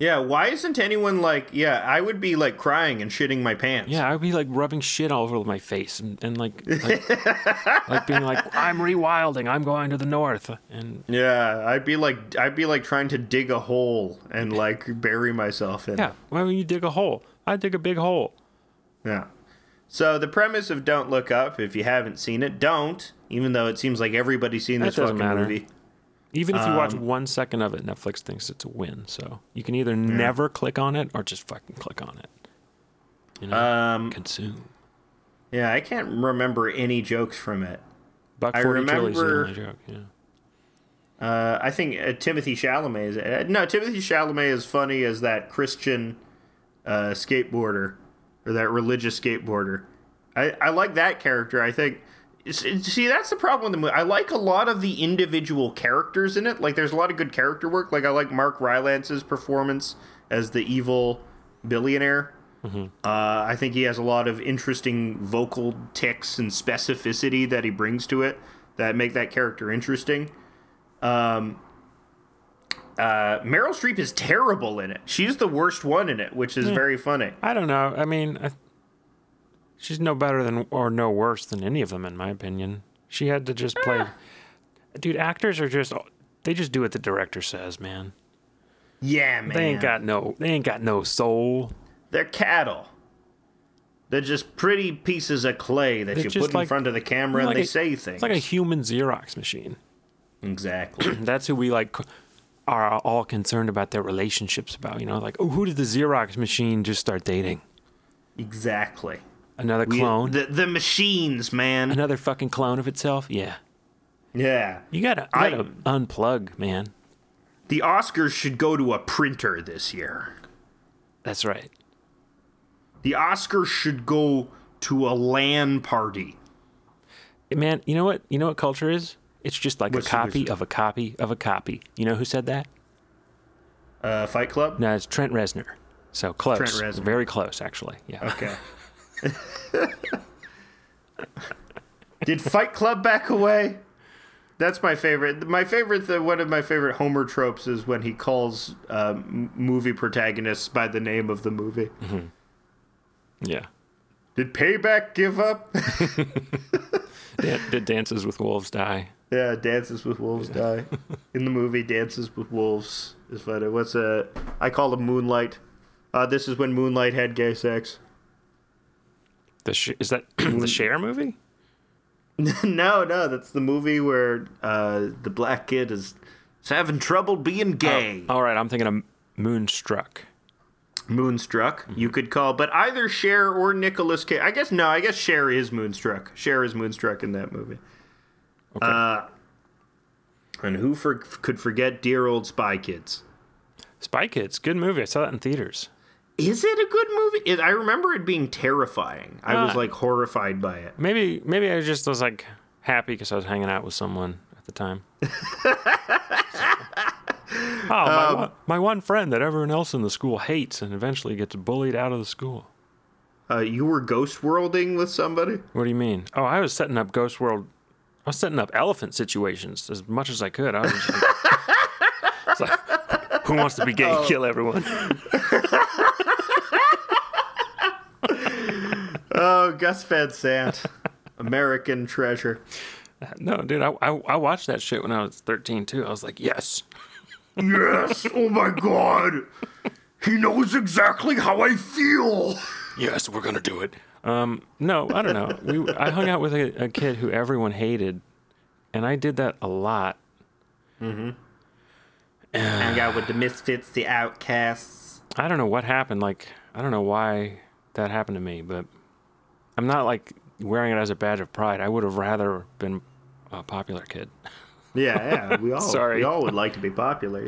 Yeah, why isn't anyone like yeah, I would be like crying and shitting my pants. Yeah, I'd be like rubbing shit all over my face and, and like, like like being like, I'm rewilding, I'm going to the north. And Yeah, I'd be like I'd be like trying to dig a hole and like bury myself in. it. yeah, why don't you dig a hole? I dig a big hole. Yeah. So the premise of Don't Look Up, if you haven't seen it, don't. Even though it seems like everybody's seen That this fucking matter. movie. Even if you watch Um, one second of it, Netflix thinks it's a win. So you can either never click on it or just fucking click on it. You know, Um, consume. yeah, I can't remember any jokes from it. Buck I forty chili's the remember- joke. Yeah. Uh, I think uh, Timothée Chalamet is uh, no Timothée Chalamet is funny as that Christian uh, skateboarder or that religious skateboarder. I, I like that character. I think. See, that's the problem with the movie. I like a lot of the individual characters in it. Like, there's a lot of good character work. Like, I like Mark Rylance's performance as the evil billionaire. Uh, I think he has a lot of interesting vocal ticks and specificity that he brings to it that make that character interesting. Um, uh, Meryl Streep is terrible in it. She's the worst one in it, which is very funny. I don't know. I mean, I, she's no better than or no worse than any of them, in my opinion. She had to just play. Ah. Dude, actors are just they just do what the director says, man. Yeah, man. They ain't got no they ain't got no soul. They're cattle. They're just pretty pieces of clay that They're you just put in front of the camera like and they a- say things. It's like a human Xerox machine. exactly. That's who we like are all concerned about their relationships about. You know, like oh, who did the Xerox machine just start dating? exactly. Another We- clone. the the machines, man. Another fucking clone of itself. Yeah, Yeah. you gotta, you gotta unplug, man. The Oscars should go to a printer this year. That's right. The Oscars should go to a LAN party. Man, you know what? You know what culture is? It's just like What's a copy of a copy of a copy. You know who said that? Uh, Fight Club? No, it's Trent Reznor. So close. Trent Reznor. Very close, actually. Yeah. Okay. Did Fight Club back away? That's my favorite. My favorite, one of my favorite Homer tropes is when he calls um, movie protagonists by the name of the movie. Yeah. Did Payback give up? Dan- did Dances with Wolves die? yeah, Dances with Wolves die. In the movie, Dances with Wolves is funny. What's a? I call him Moonlight. Uh, this is when Moonlight had gay sex. The sh- is that the Cher movie? no, no, that's the movie where uh, the black kid is, is having trouble being gay. All right, I'm thinking of Moonstruck. Moonstruck, you could call, but either Cher or Nicolas Cage. I guess no, I guess Cher is Moonstruck. Cher is Moonstruck in that movie. Okay. Uh, and who for, could forget dear old Spy Kids? Spy Kids, good movie. I saw that in theaters. Is it a good movie? It, I remember it being terrifying. I was Uh, like horrified by it. Maybe maybe I just was like happy because I was hanging out with someone at the time. oh, my, Um, one, my one friend that everyone else in the school hates and eventually gets bullied out of the school. Uh, you were ghost worlding with somebody? What do you mean? Oh, I was setting up Ghost World. I was setting up elephant situations as much as I could. I was just like, like, who wants to be gay Oh. and kill everyone? Oh, Gus Van Sant, American treasure. no, dude, I, I I watched that shit when I was 13 too. I was like, yes. Yes! Oh my god! He knows exactly how I feel. Yes, we're gonna do it. Um, No, I don't know. We, I hung out with a, a kid who everyone hated, and I did that a lot. Mm-hmm. Hang out with the misfits, the outcasts. I don't know what happened. Like, I don't know why that happened to me, but I'm not like wearing it as a badge of pride. I would have rather been a popular kid. Yeah, yeah. We all Sorry. we all would like to be popular,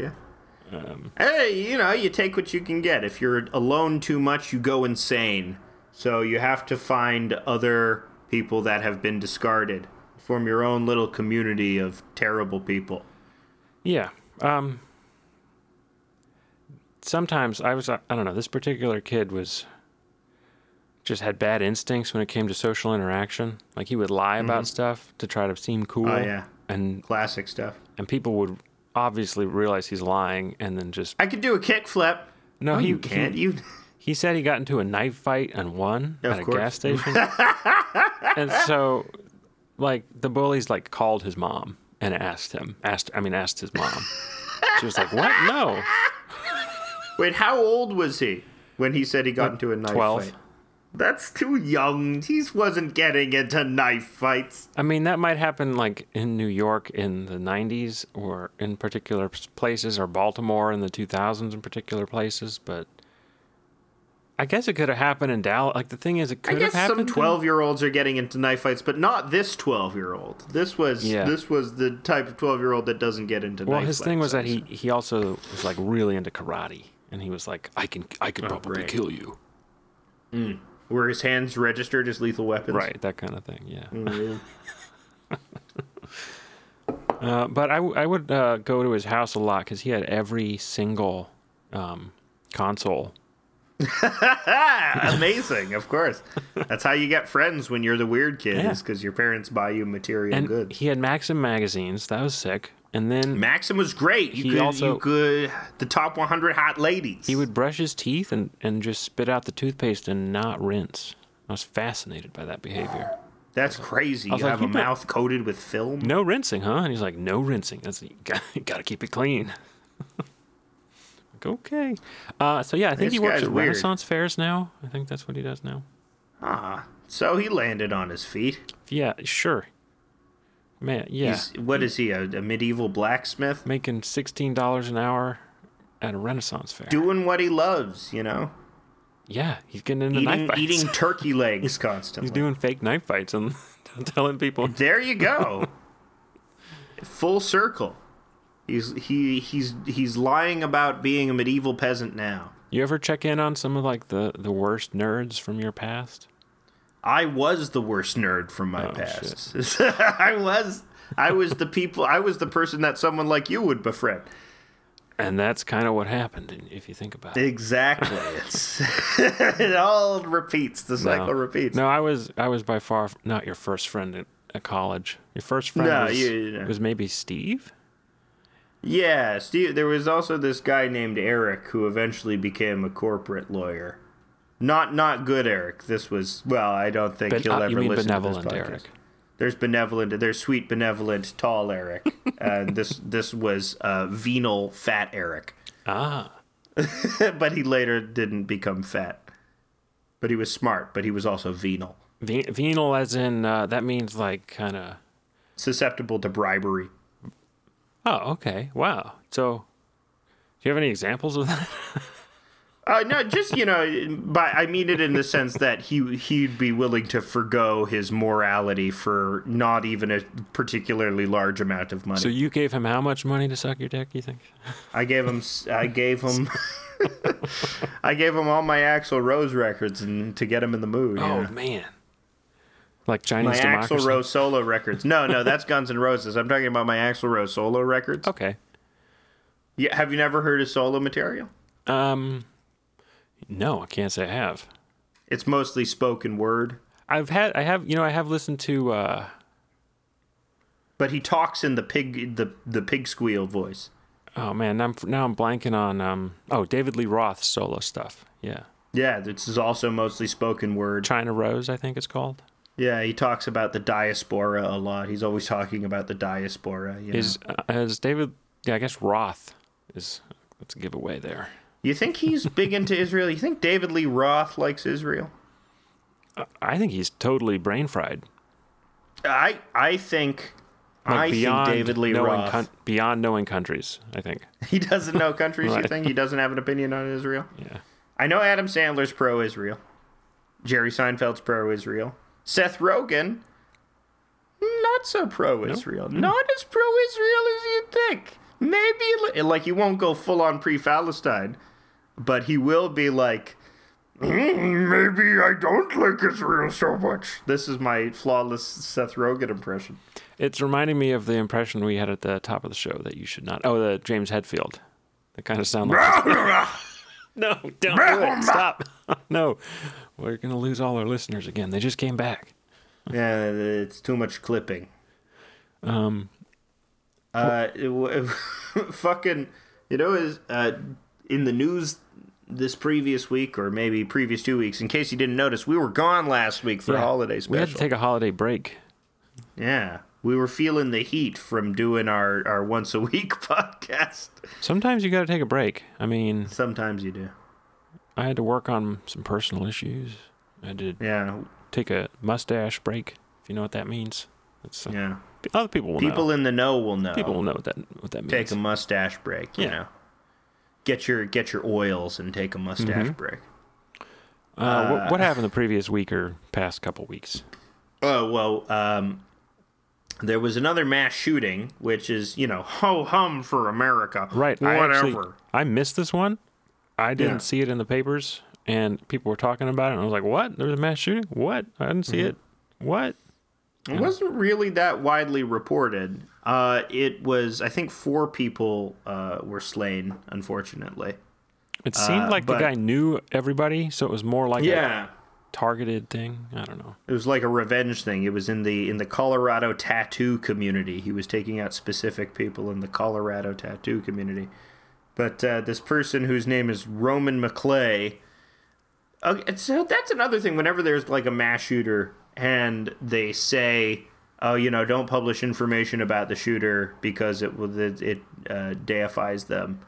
yeah. hey, you know, you take what you can get. If you're alone too much, you go insane. So you have to find other people that have been discarded. Form your own little community of terrible people. Yeah. Um. Sometimes I was, I don't know, this particular kid was just had bad instincts when it came to social interaction. Like he would lie about mm-hmm. stuff to try to seem cool. Oh, yeah. And Classic stuff. and people would obviously realize he's lying and then just I could do a kickflip. no, No, he you can't. You He said he got into a knife fight and won Of at a course. gas station. and so, like, the bullies like called his mom and asked him. Asked, I mean, asked his mom. She was like, "What? No, Wait, how old was he when he said he got into a knife 12. fight? That's too young. He wasn't getting into knife fights. I mean, that might happen like in New York in the 90s or in particular places or Baltimore in the 2000s in particular places, but I guess it could have happened in Dallas. Like the thing is, it I could have guess some happened. in- twelve-year-olds are getting into knife fights, but not this twelve-year-old. This was Yeah. this was the type of twelve-year-old that doesn't get into Well, knife his thing was that he, he also was like really into karate, and he was like, I can I can oh, probably great. kill you. Mm. Were his hands registered as lethal weapons. right, that kind of thing. Yeah. Mm. uh, but I, w- I would uh, go to his house a lot because he had every single um, console. Amazing! Of course, that's how you get friends when you're the weird kid, Yeah. is because your parents buy you material And goods. he had Maxim magazines. That was sick. And then Maxim was great. You He could, also- you could the top 100 hot ladies. he would brush his teeth and, and just spit out the toothpaste and not rinse. I was fascinated by that behavior. That's crazy. You like, have you a bet- mouth coated with film. No rinsing, huh? And he's like, no rinsing. That's you got, you got to keep it clean. like, okay. Uh, so yeah, I think This he works at weird. Renaissance fairs now. I think that's what he does now. Ah, so he landed on his feet. Yeah, sure. Man, yeah, He's what is he? A, a medieval blacksmith making sixteen dollars an hour at a Renaissance fair. doing what he loves. You know, yeah, he's getting into knife eating fights. eating turkey legs constantly. he's doing fake knife fights and telling people. There you go. Full circle. He's he he's he's lying about being a medieval peasant now. You ever check in on some of like the the worst nerds from your past? I was the worst nerd from my Oh, past. I was I was the people I was the person that someone like you would befriend. And that's kind of what happened if you think about it. Exactly. It's it all repeats. The cycle no. repeats. No, I was I was by far not your first friend at, at college. Your first friend No, was, you- was maybe Steve. Yeah, Steve. There was also this guy named Eric who eventually became a corporate lawyer. Not not good Eric. This was well. I don't think Ben- he'll uh, ever you mean listen benevolent to this podcast. Eric? There's benevolent. There's sweet benevolent tall Eric, and this this was uh, venal fat Eric. Ah, but he later didn't become fat. But he was smart. But he was also venal, Ve- venal, as in uh, that means like kind of. susceptible to bribery. Oh, okay. Wow. So, do you have any examples of that? Uh, no, just you know, but I mean it in the sense that he he'd be willing to forgo his morality for not even a particularly large amount of money. so you gave him how much money to suck your dick? You think? I gave him I gave him I gave him all my Axl Rose records and to get him in the mood. Oh man. Like my Chinese democracy. Axl Rose solo records. No, no, that's Guns N' Roses. I'm talking about my Axl Rose solo records. Okay. Yeah, have you never heard his solo material? Um. No, I can't say I have. It's mostly spoken word, I've had. I have. You know, I have listened to. uh but he talks in the pig the the pig squeal voice. Oh man, now I'm now I'm blanking on. Um. Oh, David Lee Roth solo stuff. Yeah. Yeah, this is also mostly spoken word. China Rose, I think it's called. Yeah, he talks about the diaspora a lot. He's always talking about the diaspora. You know? Is uh, as David? Yeah, I guess Roth is. That's a giveaway there. You think he's big into Israel? You think David Lee Roth likes Israel? I think he's totally brain fried. I I think Like I think David Lee knowing Roth. coun- beyond knowing countries. I think. he doesn't know countries. You think he doesn't have an opinion on Israel? Yeah. I know Adam Sandler's pro Israel. Jerry Seinfeld's pro Israel. Seth Rogen, not so pro Israel. Not as pro Israel as you'd think. Maybe, like, he won't go full on pre Palestine, but he will be like, "Mm, maybe I don't like Israel so much. This is my flawless Seth Rogen impression. It's reminding me of the impression we had at the top of the show that you should not. Oh, the James Hetfield. That kind of sound like. no, don't do it. Stop. no, we're gonna lose all our listeners again. They just came back. Yeah, it's too much clipping. Um, Uh, it w- fucking, you know, is uh, in the news this previous week or maybe previous two weeks. In case you didn't notice, we were gone last week for a holiday special. we had to take a holiday break. yeah, we were feeling the heat from doing our our once a week podcast. Sometimes you got to take a break. I mean, Sometimes you do. I had to work on some personal issues. I did. Yeah, take a mustache break. If you know what that means. It's, uh, yeah. Other people will People know. in the know will know. people will know what that what that means. take a mustache break. You Yeah. know, get your get your oils and take a mustache Mm-hmm. break. uh, what, what happened the previous week or past couple weeks? Oh well, um, there was another mass shooting, which is you know ho hum for America, Right. Whatever. I actually I missed this one. I didn't Yeah. see it in the papers, and people were talking about it, and I was like, "What? There was a mass shooting? What? I didn't see it. What?" It wasn't really that widely reported. Uh, it was, I think, four people uh, were slain, unfortunately. It seemed Uh, like but- the guy knew everybody, so it was more like a targeted thing. I don't know. it was like a revenge thing. It was in the in the Colorado tattoo community. He was taking out specific people in the Colorado tattoo community. But uh, this person whose name is Roman McClay. Okay, so that's another thing. Whenever there's like a mass shooter and they say, "Oh, you know, don't publish information about the shooter because it it, it uh, deifies them."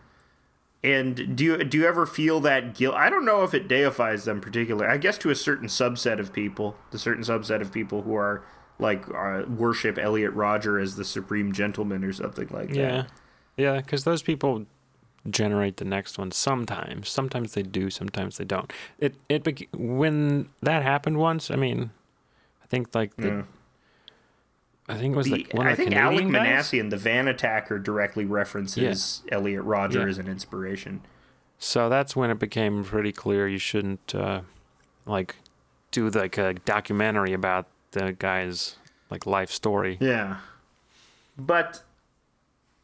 And do you do you ever feel that guilt? I don't know if it deifies them particularly. I guess to a certain subset of people, the certain subset of people who are like uh, worship Elliot Rodger as the supreme gentleman or something like that. Yeah, yeah, because those people generate the next one sometimes. Sometimes they do, sometimes they don't. It it when that happened once. I mean, I think like the. Yeah. I think it was The- like one I of the think Alek Minassian, the van attacker, directly references Elliot Rodger Yeah. as an inspiration. So that's when it became pretty clear you shouldn't uh, like do like a documentary about the guy's like life story. Yeah, but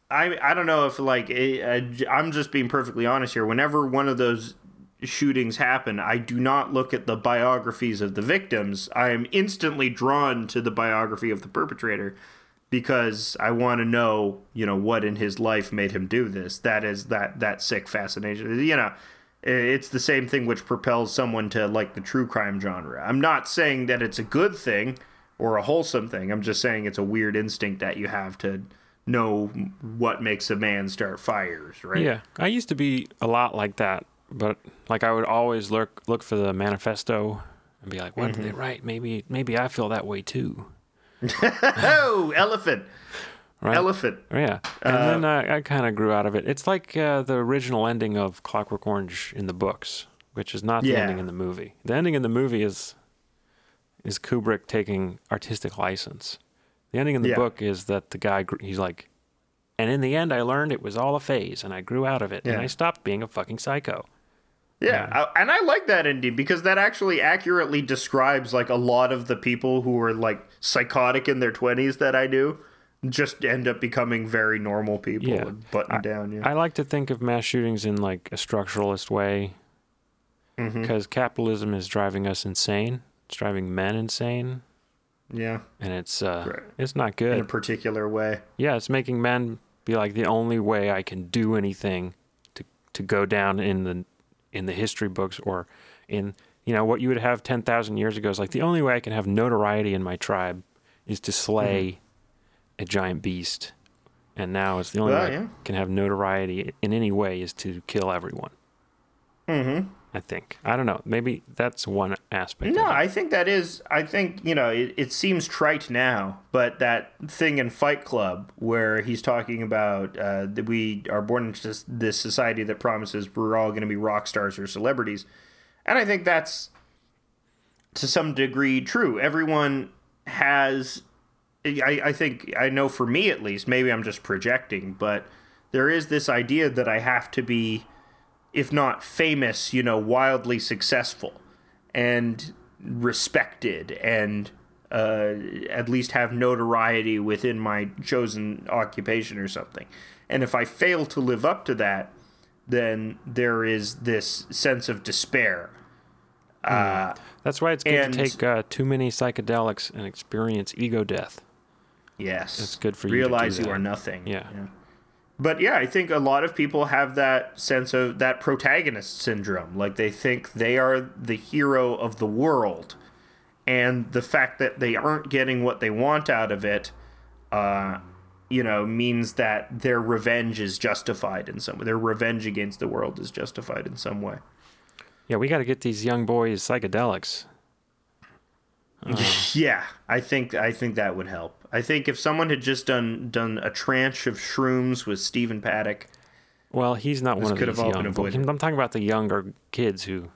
I I don't know if like eh, uh, I'm just being perfectly honest here. Whenever one of those shootings happen, I do not look at the biographies of the victims. I am instantly drawn to the biography of the perpetrator because I want to know, you know, what in his life made him do this. That is that that sick fascination. You know, it's the same thing which propels someone to like the true crime genre. I'm not saying that it's a good thing or a wholesome thing. I'm just saying it's a weird instinct that you have to know what makes a man start fires, right? Yeah, I used to be a lot like that, but like I would always look look for the manifesto and be like, "What did they Mm-hmm. write? Maybe maybe I feel that way too." Oh, elephant. Right? Elephant. Yeah, and Uh, then I, I kind of grew out of it. It's like uh, the original ending of Clockwork Orange in the books, which is not the Yeah. ending in the movie. The ending in the movie is is Kubrick taking artistic license. The ending in the Yeah. book is that the guy he's like, and in the end, I learned it was all a phase, and I grew out of it, and I stopped being a fucking psycho. Yeah, I, and I like that ending because that actually accurately describes like a lot of the people who were like psychotic in their 20s that I knew just end up becoming very normal people Yeah. and button down, yeah. I like to think of mass shootings in like a structuralist way, Mm-hmm. because capitalism is driving us insane. It's driving men insane, yeah, and it's uh, Right. it's not good. in a particular way. Yeah, it's making men be like the only way I can do anything to to go down in the in the history books or in you know what you would have ten thousand years ago is like the only way I can have notoriety in my tribe is to slay Mm-hmm. a giant beast, and now it's the only Well, way yeah. I can have notoriety in any way is to kill everyone. Mm-hmm. I think. I don't know. Maybe that's one aspect. No, of it. I think that is. I think you know it, it seems trite now, but that thing in Fight Club where he's talking about uh, that we are born into this, this society that promises we're all going to be rock stars or celebrities, and I think that's to some degree true. Everyone has. I, I think I know for me at least. Maybe I'm just projecting, but there is this idea that I have to be if not famous, you know, wildly successful and respected and uh, at least have notoriety within my chosen occupation or something. And if I fail to live up to that, then there is this sense of despair. Uh, That's why it's good and- to take uh, too many psychedelics and experience ego death. yes. It's good for you Realize you are nothing. Yeah. But yeah, I think a lot of people have that sense of that protagonist syndrome. Like they think they are the hero of the world. And the fact that they aren't getting what they want out of it, uh, you know, means that their revenge is justified in some way. Their revenge against the world is justified in some way. Yeah, we got to get these young boys psychedelics. Yeah, I think I think that would help. I think if someone had just done done a tranche of shrooms with Stephen Paddock, Well, he's not one of could have these all been young boys. avoided. I'm talking about the younger kids who.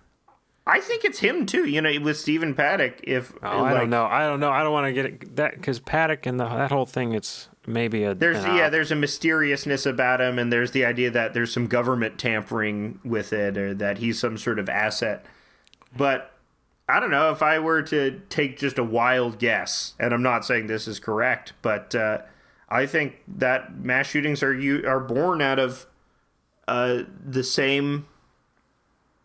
I think it's him too. You know, with Stephen Paddock, if Oh, I don't know. I don't know. I don't want to get it that because Paddock and the, that whole thing. It's maybe a There's yeah, op- there's a mysteriousness about him, and there's the idea that there's some government tampering with it, or that he's some sort of asset. But I don't know if I were to take just a wild guess, and I'm not saying this is correct, but uh, I think that mass shootings are you are born out of uh, the same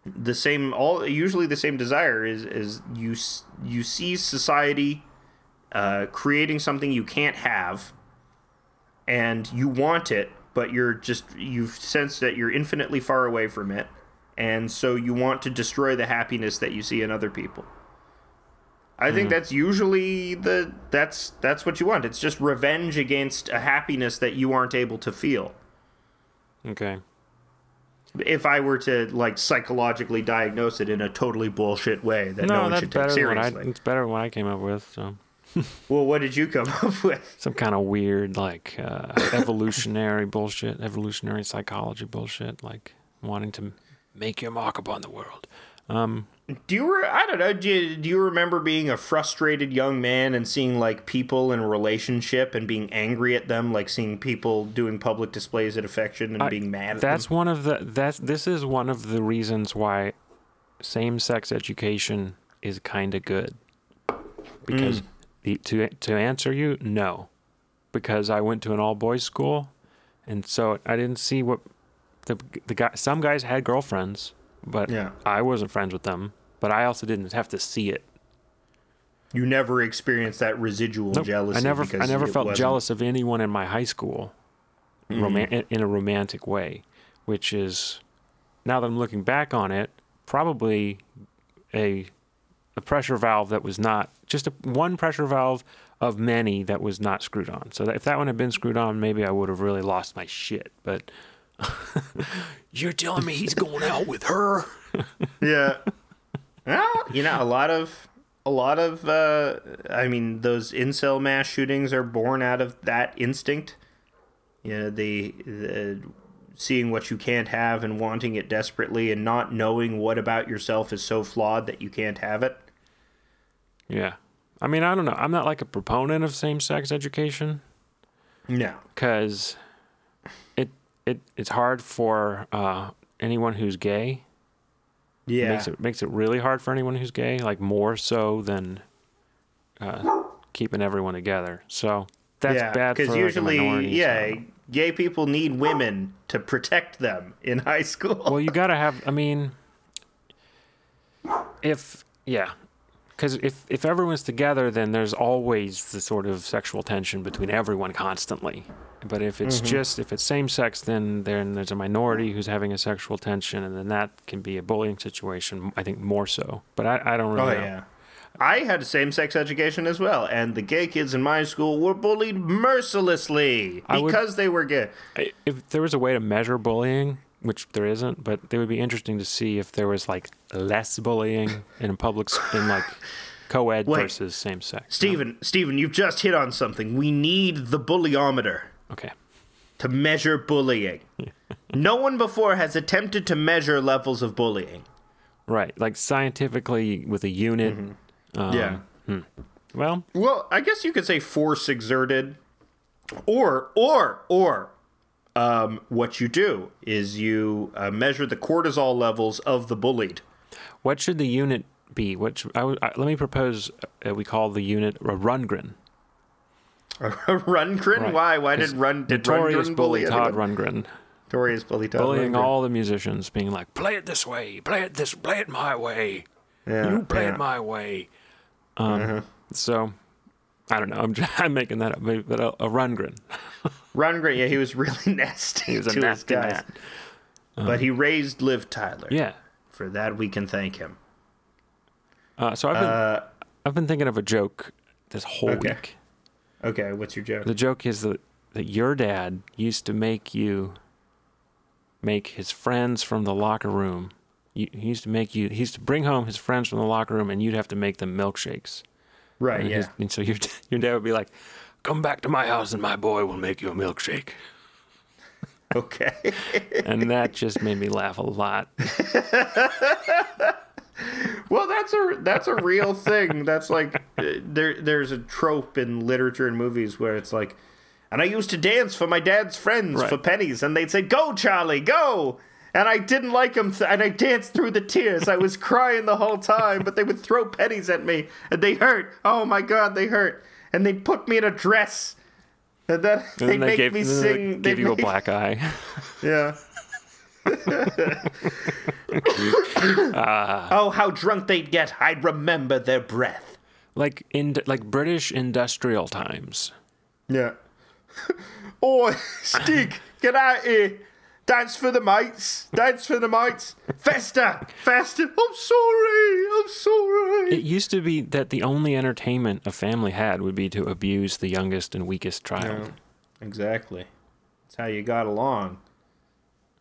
the same all usually the same desire is is you you see society uh, creating something you can't have and you want it, but you're just you sense that you're infinitely far away from it, and so you want to destroy the happiness that you see in other people. I think that's usually the that's that's what you want. It's just revenge against a happiness that you aren't able to feel. Okay. If I were to like psychologically diagnose it in a totally bullshit way that no, No, one that's should take than I. seriously. It's better than what I came up with. So Well, what did you come up with? some kind of weird like uh, evolutionary bullshit, evolutionary psychology bullshit, like wanting to make your mark upon the world. Um, Do you? Re- I don't know. Do you, do you remember being a frustrated young man and seeing like people in a relationship and being angry at them, like seeing people doing public displays of affection and I- being mad at that's them? one of the that's this is one of the reasons why same-sex education is kind of good because the, to to answer you no because I went to an all-boys school and so I didn't see what the the guy some guys had girlfriends but Yeah. I wasn't friends with them but I also didn't have to see it You never experienced that residual Nope. jealousy. I never I never felt wasn't- jealous of anyone in my high school mm-hmm. roman- in- in a romantic way, which is now that I'm looking back on it, probably a a pressure valve that was not just a, one pressure valve of many that was not screwed on. So that if that one had been screwed on, maybe I would have really lost my shit. But You're telling me he's going out with her? Yeah. well, you know, a lot of a lot of uh I mean, those incel mass shootings are born out of that instinct. You know, the, the seeing what you can't have and wanting it desperately and not knowing what about yourself is so flawed that you can't have it. yeah, I mean I don't know. I'm not like a proponent of same-sex education. No. because it it it's hard for uh, anyone who's gay. Yeah, It makes it makes it really hard for anyone who's gay, like more so than uh, keeping everyone together. So that's yeah, bad for because like, usually, minority, yeah, so- gay people need women to protect them in high school. Well, you gotta have. I mean, if yeah, because if if everyone's together, then there's always the sort of sexual tension between everyone constantly. But if it's mm-hmm. just if it's same sex, then then there's a minority who's having a sexual tension, and then that can be a bullying situation. I think more so. But I, I don't Oh really. know. yeah. I had same-sex education as well, and the gay kids in my school were bullied mercilessly I would- because they were gay. If there was a way to measure bullying, which there isn't, but it would be interesting to see if there was like less bullying in public in like co-ed Wait. versus same sex. Stephen, Stephen, you've just hit on something. We need the bullyometer Okay. to measure bullying. no one before has attempted to measure levels of bullying. Right. Like scientifically with a unit. Um, yeah. Well, Well, I guess you could say force exerted, or or or um, what you do is you uh, measure the cortisol levels of the bullied. what should the unit be? Should, I, I, let me propose uh, we call the unit a Rundgren. Rundgren? Right. Why? Why did Run did Notorious Rundgren bully bully Todd? Rundgren. Notorious bully Todd bullying Rundgren. all the musicians, being like, Play it this way. Play it this. Play it my way. Yeah, You play yeah. Uh-huh. it my way. so. I don't know. I'm, just, I'm making that up, but but a, a Rundgren. Rundgren, yeah, he was really nasty He was a nasty guys. man. But he raised Liv Tyler. Yeah. For that, we can thank him. Uh, so I've been I've been thinking of a joke this whole okay. week. Okay, what's your joke? The joke is that that your dad used to make you make his friends from the locker room. He used to make you. He used to bring home his friends from the locker room, and you'd have to make them milkshakes. right, And, yeah. his- and so your your dad would be like, Come back to my house and my boy will make you a milkshake. Okay. and that just made me laugh a lot. well, that's a that's a real thing. That's like there there's a trope in literature and movies where it's like, and I used to dance for my dad's friends Right. for pennies, and they'd say, "Go, Charlie, go." And I didn't like them, th- and I danced through the tears. I was crying the whole time, but they would throw pennies at me, and they hurt. Oh my god, they hurt. And they'd put me in a dress, and then And they make gave, me sing. they give they'd you a black eye. Yeah. Ah. oh, how drunk they'd get! I'd remember their breath. like in like British industrial times. Yeah. oh, Stig, get out here. Dance for the mates. Dance for the mates. Festa. Festa. I'm sorry. I'm sorry. It used to be that the only entertainment a family had would be to abuse the youngest and weakest child. Exactly. That's how you got along.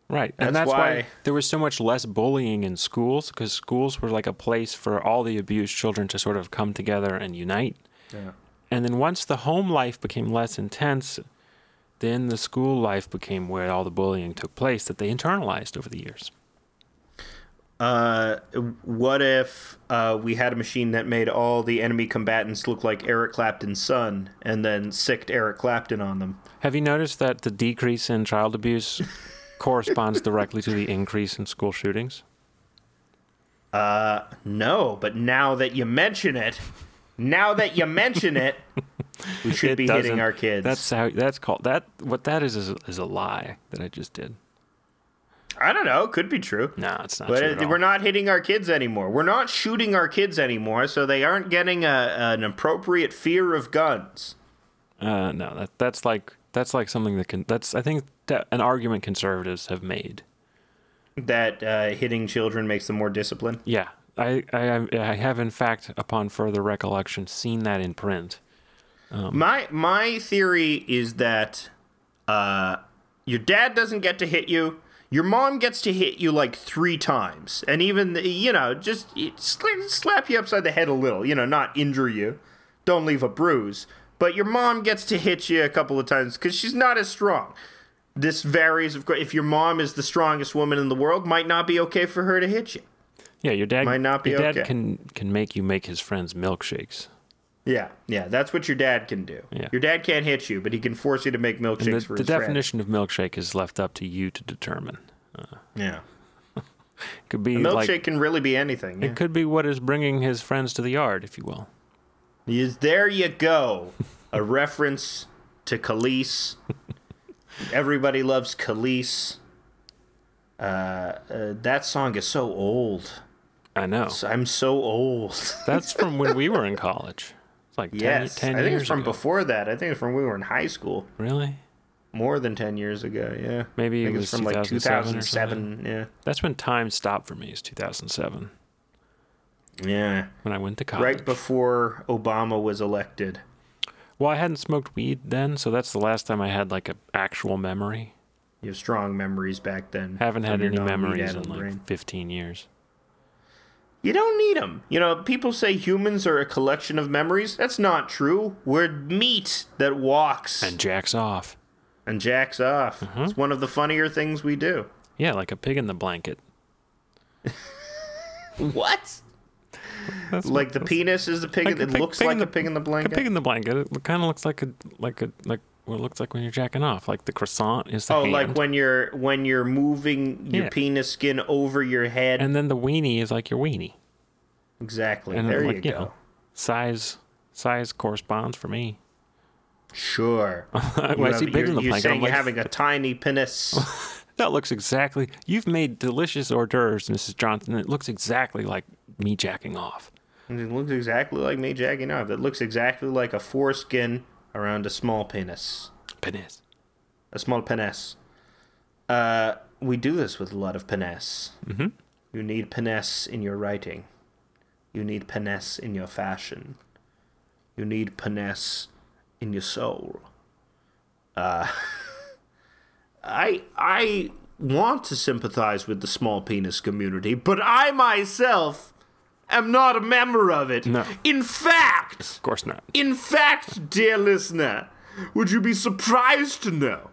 Right. and That's that's why, why- there was so much less bullying in schools because schools were like a place for all the abused children to sort of come together and unite. Yeah. And then once the home life became less intense, then the school life became where all the bullying took place that they internalized over the years. Uh, what if uh, we had a machine that made all the enemy combatants look like Eric Clapton's son and then sicked Eric Clapton on them? Have you noticed that the decrease in child abuse corresponds directly to the increase in school shootings? No, but now that you mention it, now that you mention it, we should It be hitting our kids. That's how that's called that what that is is a, is a lie that I just did. I don't know. Could be true. No, it's not But true at all. we're not hitting our kids anymore. We're not shooting our kids anymore, so they aren't getting a, an appropriate fear of guns. Uh, no, that that's like that's like something that can that's I think that an argument conservatives have made. That uh, hitting children makes them more disciplined. Yeah, I I I have in fact upon further recollection seen that in print. My my theory is that uh, your dad doesn't get to hit you. Your mom gets to hit you like three times, and even you know just slap you upside the head a little. You know, not injure you. Don't leave a bruise. But your mom gets to hit you a couple of times because she's not as strong. This varies, of course. If your mom is the strongest woman in the world, might not be okay for her to hit you. Yeah, your dad Might not be your dad okay. can can make you make his friends milkshakes. Yeah, yeah, that's what your dad can do. Yeah. Your dad can't hit you, but he can force you to make milkshakes And the, for the his friends. The definition of milkshake is left up to you to determine. Yeah. It could be A milkshake like can really be anything. it could be what is bringing his friends to the yard, if you will. Is there you go. A reference to Kelis. Everybody loves Kelis. Uh, uh, that song is so old. I know. I'm so old. That's from when we were in college. It's like 10, yes, 10 I think years it's from ago. before that. I think it's from when we were in high school. Really? More than ten years ago. Yeah. Maybe it was from like 2007 or 2007. Yeah. That's when time stopped for me. Is 2007 Yeah. when I went to college. Right before Obama was elected. Well, I hadn't smoked weed then, so that's the last time I had like an actual memory. You have strong memories back then. Haven't had any memories in like brain. 15 years. You don't need them. You know, people say humans are a collection of memories. That's not true. We're meat that walks And jacks off. and jacks off. Mm-hmm. It's one of the funnier things we do. Yeah, like a pig in the blanket. What? That's Like the penis is the pig. Like it pig- looks pig like in a pig in the blanket. a pig in the blanket. It kind of looks like a like a like what it looks like when you're jacking off. Like the croissant is the oh, hand, like when you're when you're moving your Yeah. penis skin over your head. and then the weenie is like your weenie. exactly. And there like you you go. know, size size corresponds for me. Sure. when You I see pig the you're, you're saying I'm you're like, having a tiny penis. that looks exactly. You've made delicious hors d'oeuvres, Mrs. Johnson. It looks exactly like me jacking off. it looks exactly like me jacking off. It looks exactly like a foreskin around a small penis. Penis. A small penis. Uh, we do this with a lot of penis. Mm-hmm. You need penis in your writing. You need penis in your fashion. You need penis in your soul. Uh, I I want to sympathize with the small penis community, but I myself am not a member of it. No. In fact, Of course not. in fact, dear listener, would you be surprised to know?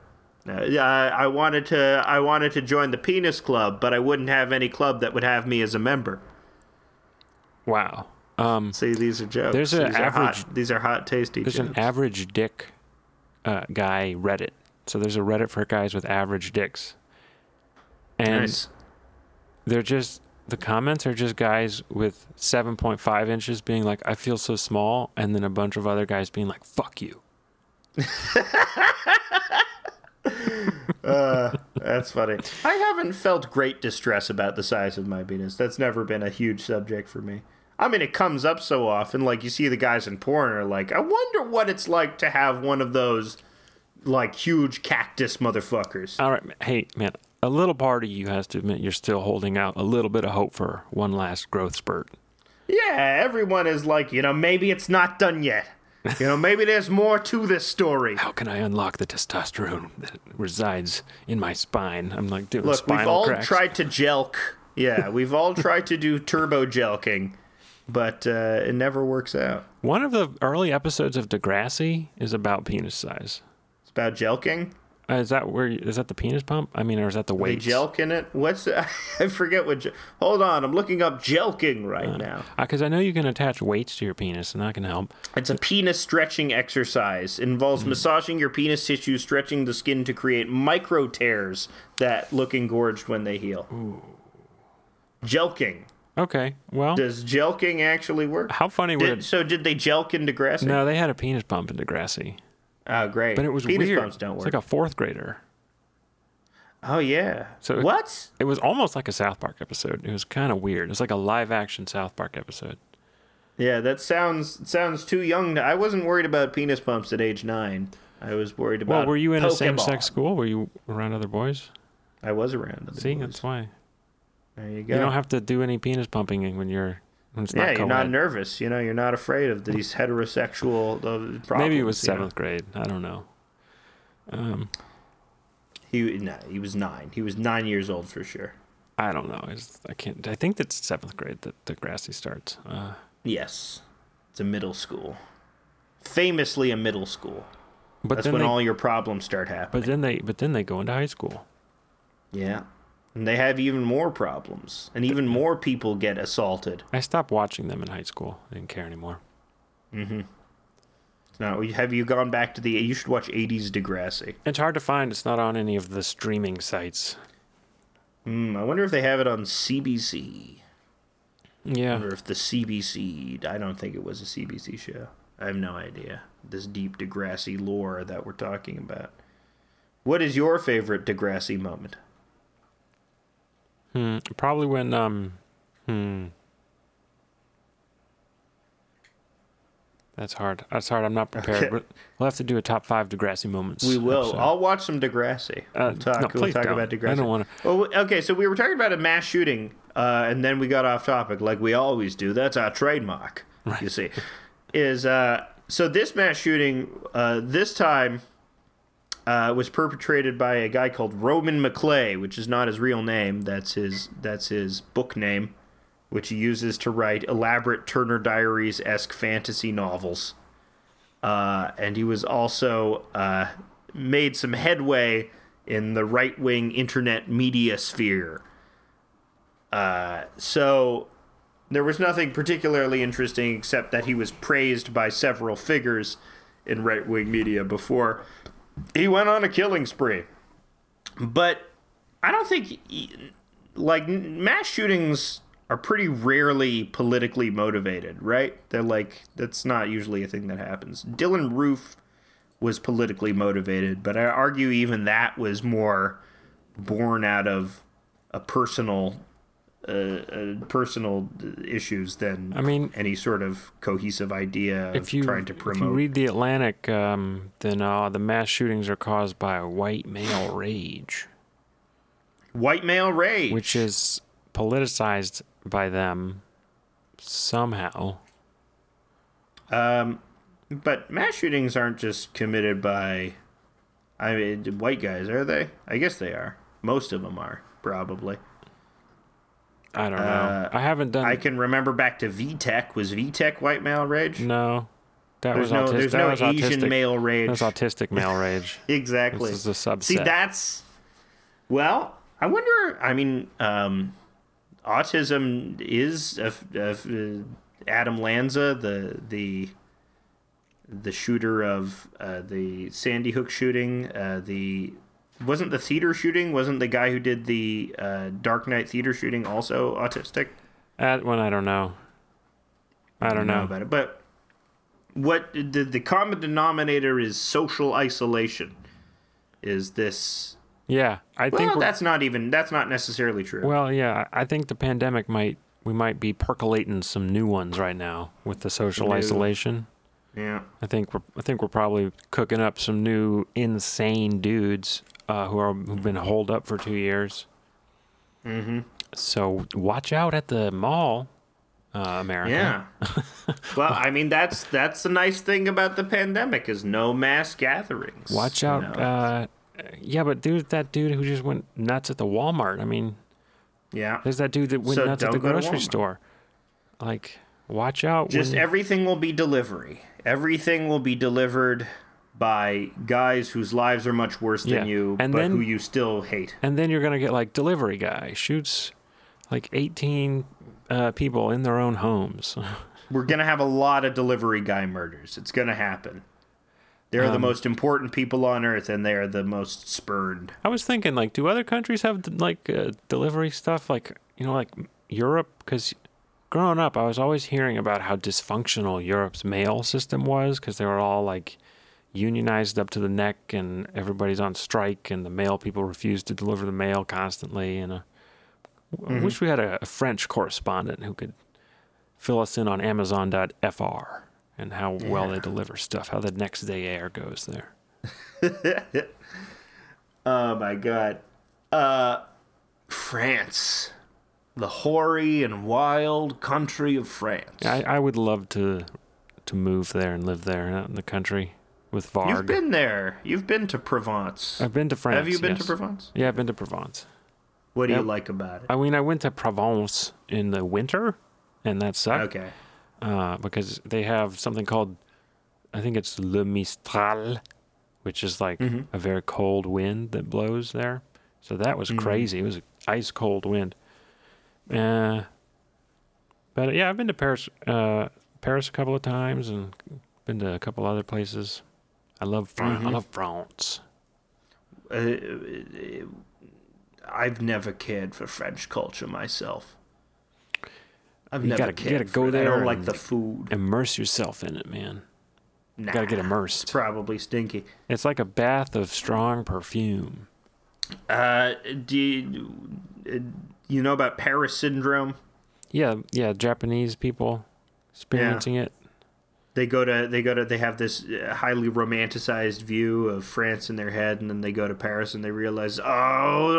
Uh, yeah, I, I wanted to. I wanted to join the penis club, but I wouldn't have any club that would have me as a member. Wow. Um, See, these are jokes. There's an these are hot. These are hot, tasty there's jokes. an average dick uh, guy Reddit. So there's a Reddit for guys with average dicks, and nice. they're just the comments are just guys with 7.5 inches being like, "I feel so small," and then a bunch of other guys being like, "Fuck you." Uh, that's funny. I haven't felt great distress about the size of my penis. That's never been a huge subject for me. I mean, it comes up so often. Like you see the guys in porn are like, I wonder what it's like to have one of those, like huge cactus motherfuckers. All right, hey man, a little part of you has to admit you're still holding out a little bit of hope for one last growth spurt. Yeah, everyone is like, you know, maybe it's not done yet. You know, maybe there's more to this story. How can I unlock the testosterone that resides in my spine? I'm like doing spinal cracks. Look, we've all cracks. tried to jelq. Yeah, we've all tried to do turbo jelqing, but uh, it never works out. One of the early episodes of Degrassi is about penis size. It's about jelqing. Uh, is that where? Is that the penis pump? I mean, or is that the They weights? jelq in it. What's I forget what. Hold on, I'm looking up jelqing right uh, now. Uh, because I know you can attach weights to your penis, and that can help. It's a penis stretching exercise. It involves hmm. massaging your penis tissue, stretching the skin to create micro tears that look engorged when they heal. Jelqing. Okay, well, Does jelqing actually work? how funny would Did, it? so did they jelq in Degrassi? No, they had a penis pump in Degrassi, Oh, great. but it was penis weird. don't It's like a fourth grader. oh yeah. So- what? It was almost like a South Park episode. It was kind of weird. It's like a live action South Park episode. Yeah, that sounds sounds too young. To, I wasn't worried about penis pumps at age nine. I was worried about. Well, were you in a same sex school? Were you around other boys? I was around. Other See, boys. that's why. There you go. You don't have to do any penis pumping when you're it's yeah, you're not nervous. You know, you're not afraid of these heterosexual uh, problems. Maybe it was you know. seventh grade. I don't know. Um, He no, he was nine. He was nine years old for sure. I don't know. I, I can't. I think that's seventh grade that Degrassi starts. Uh, Yes, it's a middle school. Famously, a middle school. but That's then when they, all your problems start happening. but then they but then they go into high school. yeah, and they have even more problems, and even more people get assaulted. I stopped watching them in high school. I didn't care anymore. Mm-hmm. Now, have you gone back to the? You should watch '80s Degrassi. It's hard to find. It's not on any of the streaming sites. Hmm, I wonder if they have it on CBC. Yeah. wonder if the CBC. I don't think it was a CBC show. I have no idea. This deep Degrassi lore that we're talking about. What is your favorite Degrassi moment? Hmm, probably when um hmm That's hard. That's hard. I'm not prepared. Okay. We'll- have to do a top five Degrassi moments. We will. episode. I'll watch some Degrassi. Uh, We'll talk, no, we'll talk don't. about Degrassi. I don't wanna- Well, okay, so we were talking about a mass shooting, uh, and then we got off topic, like we always do. That's our trademark. You see, is uh, so this mass shooting uh, this time. Uh, was perpetrated by a guy called Roman McClay, which is not his real name. That's his that's his book name, which he uses to write elaborate Turner Diaries esque fantasy novels. Uh, and he was also uh, made some headway in the right wing internet media sphere. Uh, so there was nothing particularly interesting except that he was praised by several figures in right wing media before he went on a killing spree. But I don't think, like, mass shootings are pretty rarely politically motivated, right? They're like, that's not usually a thing that happens. Dylann Roof was politically motivated, but I argue even that was more born out of a personal. Uh, uh, personal issues than I mean- any sort of cohesive idea of if you trying to promote. if you read the Atlantic, um, then uh, the mass shootings are caused by white male rage, White male rage, which is politicized by them somehow. Um, but mass shootings aren't just committed by, I mean, white guys, are they? I guess they are. Most of them are probably. I don't know. Uh, I haven't done. I can remember back to VTech. Was VTech white male rage? no, that There's was no, autistic. there's that no was Asian autistic. male rage. That was autistic male rage. Exactly. This is a subset. See, that's well. I wonder. I mean, um, autism is a, a, uh, Adam Lanza, the the the shooter of uh, the Sandy Hook shooting. Uh, the wasn't the theater shooting. Wasn't the guy who did the uh, Dark Knight theater shooting also autistic? That one I don't know. I don't know. about it, but what the the common denominator is social isolation. Is this? Yeah, I think. Well, we're- that's not even that's not necessarily true. Well, yeah, I I think the pandemic might we might be percolating some new ones right now with the social New. isolation. yeah. I think we're I think we're probably cooking up some new insane dudes uh, who are who've been holed up for two years. Mm-hmm. So watch out at the mall, uh, America. Yeah. well, I mean that's that's the nice thing about the pandemic is no mass gatherings. Watch you out. know? Uh, yeah, but dude, that dude who just went nuts at the Walmart. I mean, yeah. there's that dude that went So nuts at the don't go to grocery store. Like, watch out. Just when- everything will be delivery. Everything will be delivered by guys whose lives are much worse than Yeah. you, And but then- who you still hate. and then you're gonna get like delivery guy shoots like 18 uh, people in their own homes. We're gonna have a lot of delivery guy murders. It's gonna happen. They're Um, the most important people on earth, and they are the most spurned. I was thinking, like, do other countries have like uh, delivery stuff, like you know, like Europe? Because growing up, I was always hearing about how dysfunctional Europe's mail system was, because they were all like unionized up to the neck, and everybody's on strike, and the mail people refuse to deliver the mail constantly. And uh, I wish we had a, a French correspondent who could fill us in on Amazon.fr and how well they deliver stuff, how the next day air goes there. Oh my god. Uh France. The hoary and wild country of France. I, I would love to to move there and live there in the country with Varg. You've been there. You've been to Provence. I've been to France. Have you been to. Provence? Yeah, I've been to Provence. What do Yep. you like about it? I mean, I went to Provence in the winter, and that sucked Okay. uh, because they have something called, I think it's Le Mistral, which is like Mm-hmm. a very cold wind that blows there. So that was Mm-hmm. crazy. It was an ice cold wind. Uh, but yeah, I've been to Paris, uh, Paris a couple of times, and been to a couple other places. I love France. Mm-hmm. I love France. Uh, I've never cared for French culture myself. I've You never gotta- you gotta go for it. I there don't like the food. Immerse yourself in it, man. Nah, gotta get It's immersed. probably stinky. It's like a bath of strong perfume. Uh, do you, uh, you know about Paris syndrome? Yeah, yeah. Japanese people experiencing it. They go to they go to they have this uh, highly romanticized view of France in their head, and then they go to Paris and they realize, oh,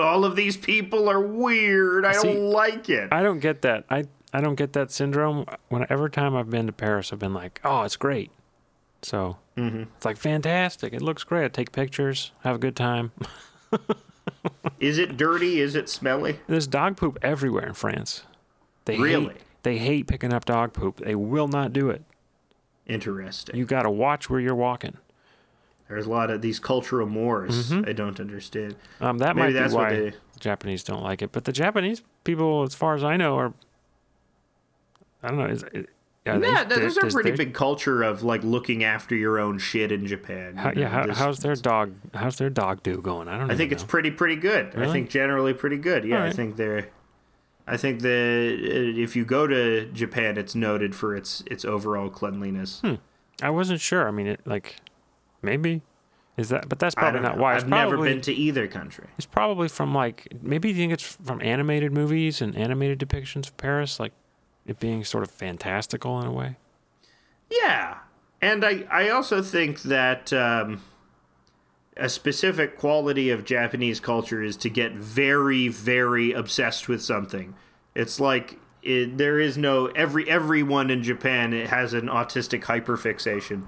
all of these people are weird. I See, don't like it. I don't get that. I I don't get that syndrome. When every time I've been to Paris, I've been like, oh, it's great. So Mm-hmm. it's like fantastic. It looks great. I take pictures, have a good time. Is it dirty? Is it smelly? There's dog poop everywhere in France. They Really? hate, they hate picking up dog poop. They will not do it. Interesting. You got to watch where you're walking. There's a lot of these cultural mores I don't understand. Um, that Maybe might that's be why they- the Japanese don't like it. But the Japanese people, as far as I know, are I don't know. Is, is, are they- Yeah, there's a pretty big culture of like looking after your own shit in Japan. How, know, yeah, how, how's their dog? How's their dog do going? I don't. I think even it's pretty pretty good. I think generally pretty good. Yeah, I think they're. I think that if you go to Japan, it's noted for its its overall cleanliness. I wasn't sure. I mean, it like maybe is that, but that's probably don't know. why. It's I've never been to either country. It's probably from like maybe you think it's from animated movies and animated depictions of Paris, like it being sort of fantastical in a way. Yeah, and I I also think that um, a specific quality of Japanese culture is to get very very obsessed with something. It's like it, there is no every everyone in Japan it has an autistic hyperfixation.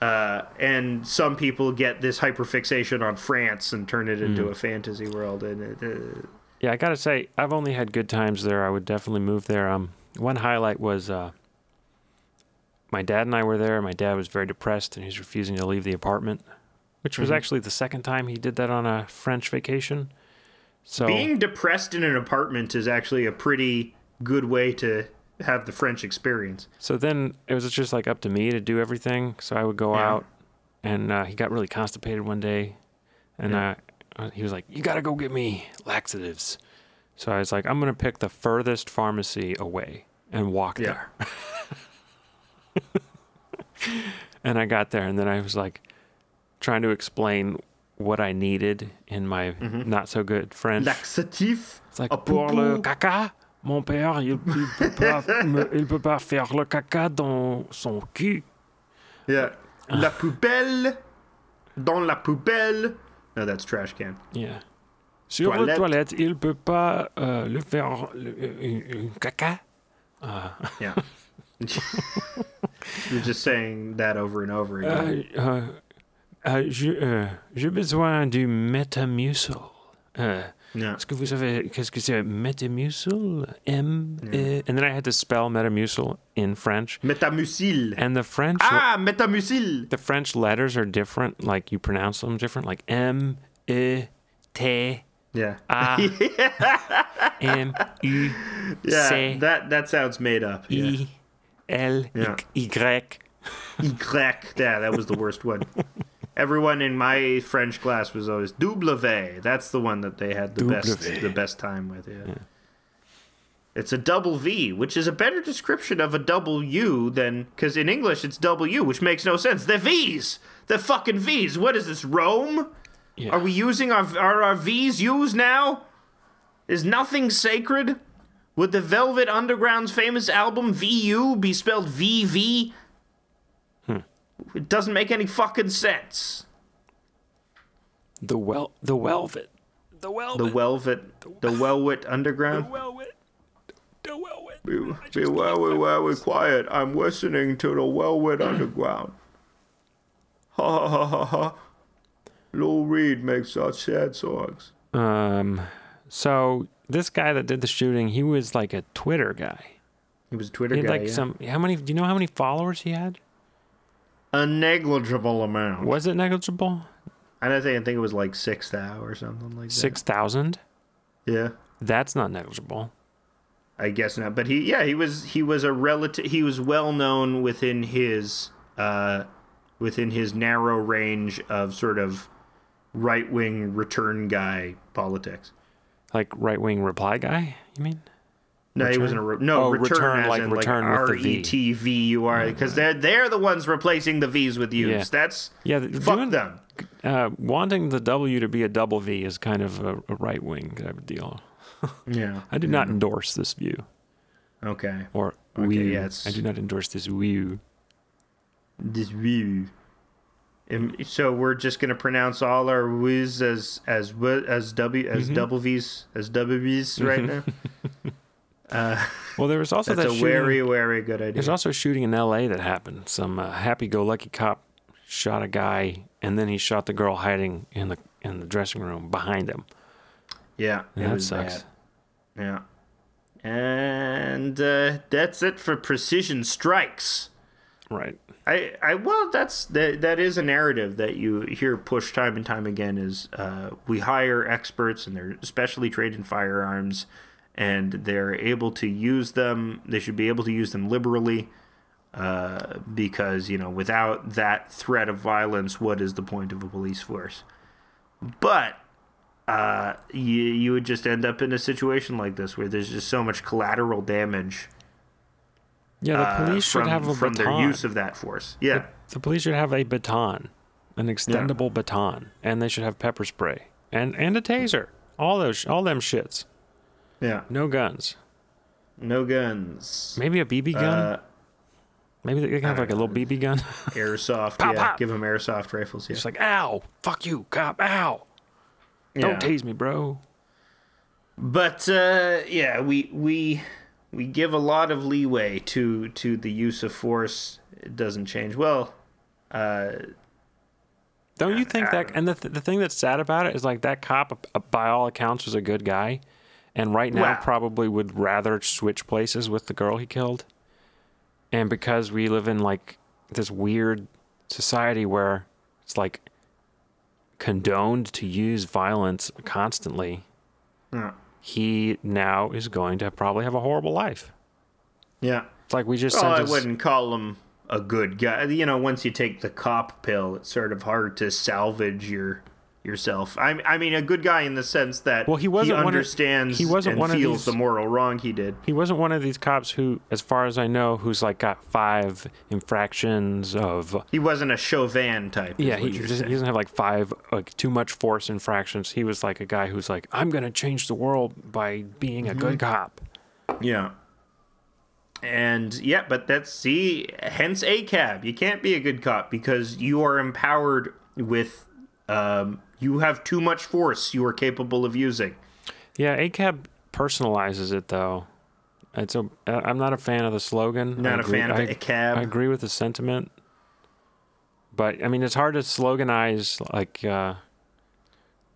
Uh, and some people get this hyperfixation on France and turn it into a fantasy world, and it, uh, Yeah, I gotta say, I've only had good times there. I would definitely move there. Um, one highlight was uh, my dad and I were there. My dad was very depressed and he's refusing to leave the apartment, which was actually the second time he did that on a French vacation. So being depressed in an apartment is actually a pretty good way to have the French experience. So then it was just like up to me to do everything. So I would go Yeah. out, and uh, he got really constipated one day, and Yeah. uh, he was like, "You got to go get me laxatives." So I was like, "I'm gonna pick the furthest pharmacy away and walk Yeah. there." and I got there, and then I was like, trying to explain what I needed in my not so good French. Laxatif. It's like pour le caca. Mon père, il, il peut pas, me- il peut pas faire le caca dans son cul. Yeah. La poubelle. Dans la poubelle. No, that's trash can. Yeah. Sur Toilette. le toilette, il peut pas euh, le faire le, euh, un caca. Yeah. You're just saying that over and over again. Euh, euh, euh, je- euh, J'ai besoin du Metamucil. Euh, yeah. Est-ce que vous savez qu'est-ce que c'est Metamucil? M. E- and then I had to spell Metamucil in French. Metamucil. And the French Ah, metamucil. the French letters are different. Like you pronounce them different. Like M, E, T, Yeah. A, M, U, Yeah. C, That that sounds made up. Yeah. I, L, Yeah. Y. Y. Yeah, that was the worst one. Everyone in my French class was always W. That's the one that they had the best W. the best time with. Yeah. It's a double V, which is a better description of a double U than because in English it's W, which makes no sense. They're V's. They're fucking V's. What is this, Rome? Yeah. Are we using our are our V's used now? Is nothing sacred? Would the Velvet Underground's famous album VU be spelled VV? It doesn't make any fucking sense. The well, the velvet, the velvet, The Velvet, the Velvet Underground. velvet, the velvet. Be, be very, very quiet. I'm listening to the Velvet Underground. Ha ha ha ha ha. Lou Reed makes such sad songs. Um, so this guy that did the shooting, he was like a Twitter guy. He was a Twitter guy. He had guy. like yeah. some. How many? Do you know how many followers he had? A negligible amount. Was it negligible? I don't think I think it was like six thou or something like Six thousand. that. Yeah. That's not negligible. I guess not. But he, yeah, he was he was a relative. He was well known within his uh, within his narrow range of sort of right wing return guy politics. Like right wing reply guy. You mean? No, he wasn't a re- no Oh, return, return, as like in return like R. E T V U R because they're they're the ones replacing the V's with U's. Yeah. That's Yeah, fuck doing- them. Uh, wanting the W to be a double V is kind of a, a right wing type of deal. Yeah. I do not endorse this view Okay. or Okay, view. yeah, I do not endorse this view. This view. So we're just gonna pronounce all our W's as as w- as W as Mm-hmm. double V's as double V's right now. Uh, Well, there was also That's that a shooting, very, very good idea. There's also a shooting in L.A. that happened. Some uh, happy-go-lucky cop shot a guy, and then he shot the girl hiding in the in the dressing room behind him. yeah, it that sucks. bad. Yeah. And uh, that's it for precision strikes. Right. I, I well, that's that, that is a narrative that you hear pushed time and time again. Is uh, we hire experts and they're specially trained in firearms, and they're able to use them. They should be able to use them liberally, uh, because you know, without that threat of violence, what is the point of a police force? But uh, you you would just end up in a situation like this where there's just so much collateral damage Yeah, the uh, police should have a from baton. their use of that force. Yeah. The police should have a baton, an extendable baton, and they should have pepper spray and and a taser. All those, all them shits. Yeah. No guns. No guns. Maybe a BB gun. Uh, Maybe they can have like a little BB gun. airsoft. Pop, yeah. pop. Give them airsoft rifles. Yeah. It's like, ow, fuck you, cop, ow. yeah. Don't tase me, bro. But uh, yeah, we we we give a lot of leeway to to the use of force. It doesn't change. Well, uh, Don't you think that? And the th- the thing that's sad about it is like that cop, uh, by all accounts, was a good guy, and right now Wow. probably would rather switch places with the girl he killed. And because we live in like this weird society where it's like condoned to use violence constantly, yeah. he now is going to probably have a horrible life. yeah. It's like we just Well, I his- wouldn't call him a good guy. You know, once you take the cop pill, it's sort of hard to salvage your yourself. I, I mean, a good guy in the sense that Well, he wasn't of- understands he wasn't and one of feels these- the moral wrong he did. He wasn't one of these cops who, as far as I know, who's like got five infractions of. He wasn't a Chauvin type. Yeah, he, doesn't, he doesn't have like five like too much force infractions. He was like a guy who's like, I'm gonna change the world by being a Mm-hmm. good cop. Yeah. And yeah, but that's see, hence ACAB. You can't be a good cop because you are empowered with, um, you have too much force you are capable of using. Yeah, ACAB personalizes it though. It's a. uh, I'm not a fan of the slogan. Not I a agree- fan of I, ACAB. I agree with the sentiment, but I mean, it's hard to sloganize like. Uh,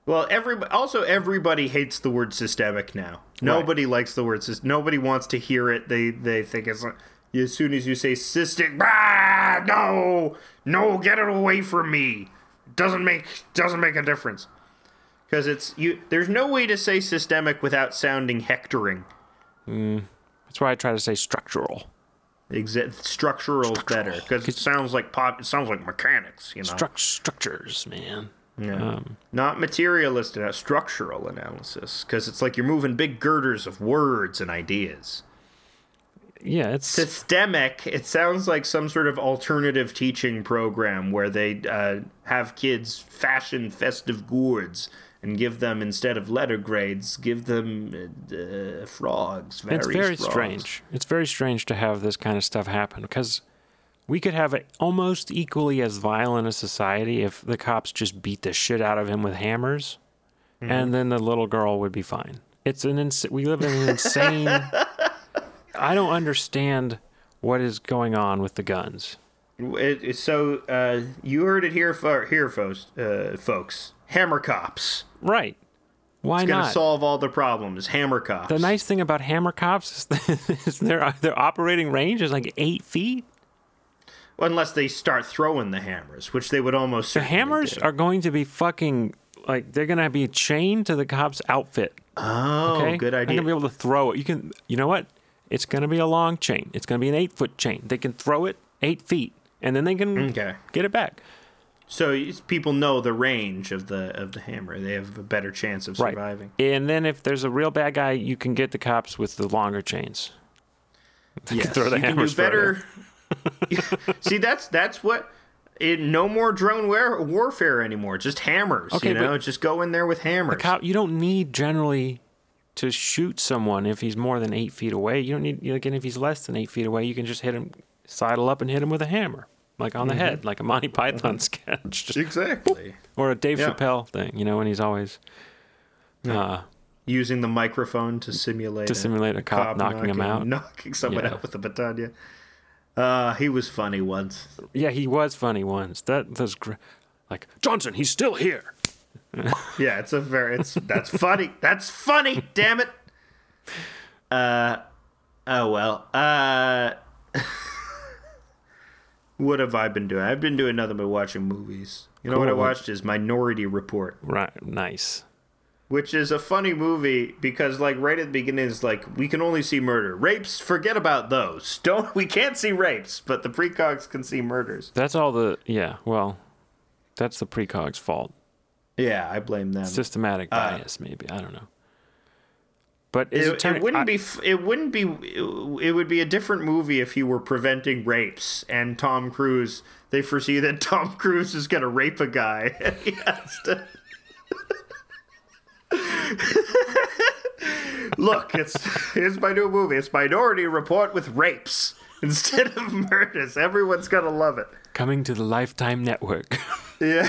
Well, every also everybody hates the word systemic now. Nobody likes the word system. Nobody wants to hear it. They they think it's like as soon as you say system, ah, no, no, get it away from me. Doesn't make doesn't make a difference because it's you. There's no way to say systemic without sounding hectoring. that's why I try to say structural. Exa- structural is better because it sounds like pop. It sounds like mechanics. You know, Struct structures, man. Yeah. Not materialist, uh, structural analysis, because it's like you're moving big girders of words and ideas. Yeah, it's Systemic, it sounds like some sort of alternative teaching program where they uh, have kids fashion festive gourds and give them, instead of letter grades, give them uh, frogs. it's very frogs. strange. It's very strange to have this kind of stuff happen because we could have it almost equally as violent a society if the cops just beat the shit out of him with hammers, Mm-hmm. and then the little girl would be fine. It's an ins- we live in an insane. I don't understand what is going on with the guns. It, it- so uh, you heard it here, fo- here, folks. Uh, folks, hammer cops. Right? Why not? It's going to solve all the problems. Hammer cops. the nice thing about hammer cops is, is their their operating range is like eight feet. Unless they start throwing the hammers, which they would almost. The hammers do. are going to be fucking like they're gonna be chained to the cop's outfit. Oh, Okay, good idea. gonna be able to throw it. You can, you know what? It's gonna be a long chain. It's gonna be an eight foot chain. They can throw it eight feet, and then they can Okay. get it back. So people know the range of the of the hammer. They have a better chance of Right. surviving. And then if there's a real bad guy, you can get the cops with the longer chains. Yes, throw the you can do better. See, that's that's what. It, no more drone war- warfare anymore. Just hammers. Okay, you know, just go in there with hammers. The Cop, you don't need generally to shoot someone if he's more than eight feet away. You don't need again if he's less than eight feet away. You can just hit him, sidle up and hit him with a hammer, like on the head, like a Monty Python sketch. Just exactly. or a Dave Yeah. Chappelle thing, you know, when he's always. Uh, using the microphone to simulate To simulate a cop knocking him out? knocking someone Yeah. out with a baton. Yeah. Uh, he was funny once. Yeah, he was funny once. That was gr- like Johnson. He's still here. Yeah, it's a very it's that's funny. That's funny. Damn it. Uh, oh well. Uh, what have I been doing? I've been doing nothing but watching movies. You know what I watched is Minority Report, Right. Nice. which is a funny movie because like right at the beginning is like we can only see murder, rapes. Forget about those. Don't we can't see rapes, but the precogs can see murders. That's all the. Yeah. Well, that's the precog's fault. Yeah, I blame them. Systematic uh, bias, maybe. I don't know. But is It, it, wouldn't I- be. It wouldn't be. It would be a different movie if you were preventing rapes and Tom Cruise. They foresee that Tom Cruise is going to rape a guy. and he has to. Look, it's here's my new movie. It's Minority Report with rapes instead of murders. Everyone's gonna love it. coming to the Lifetime Network. Yeah.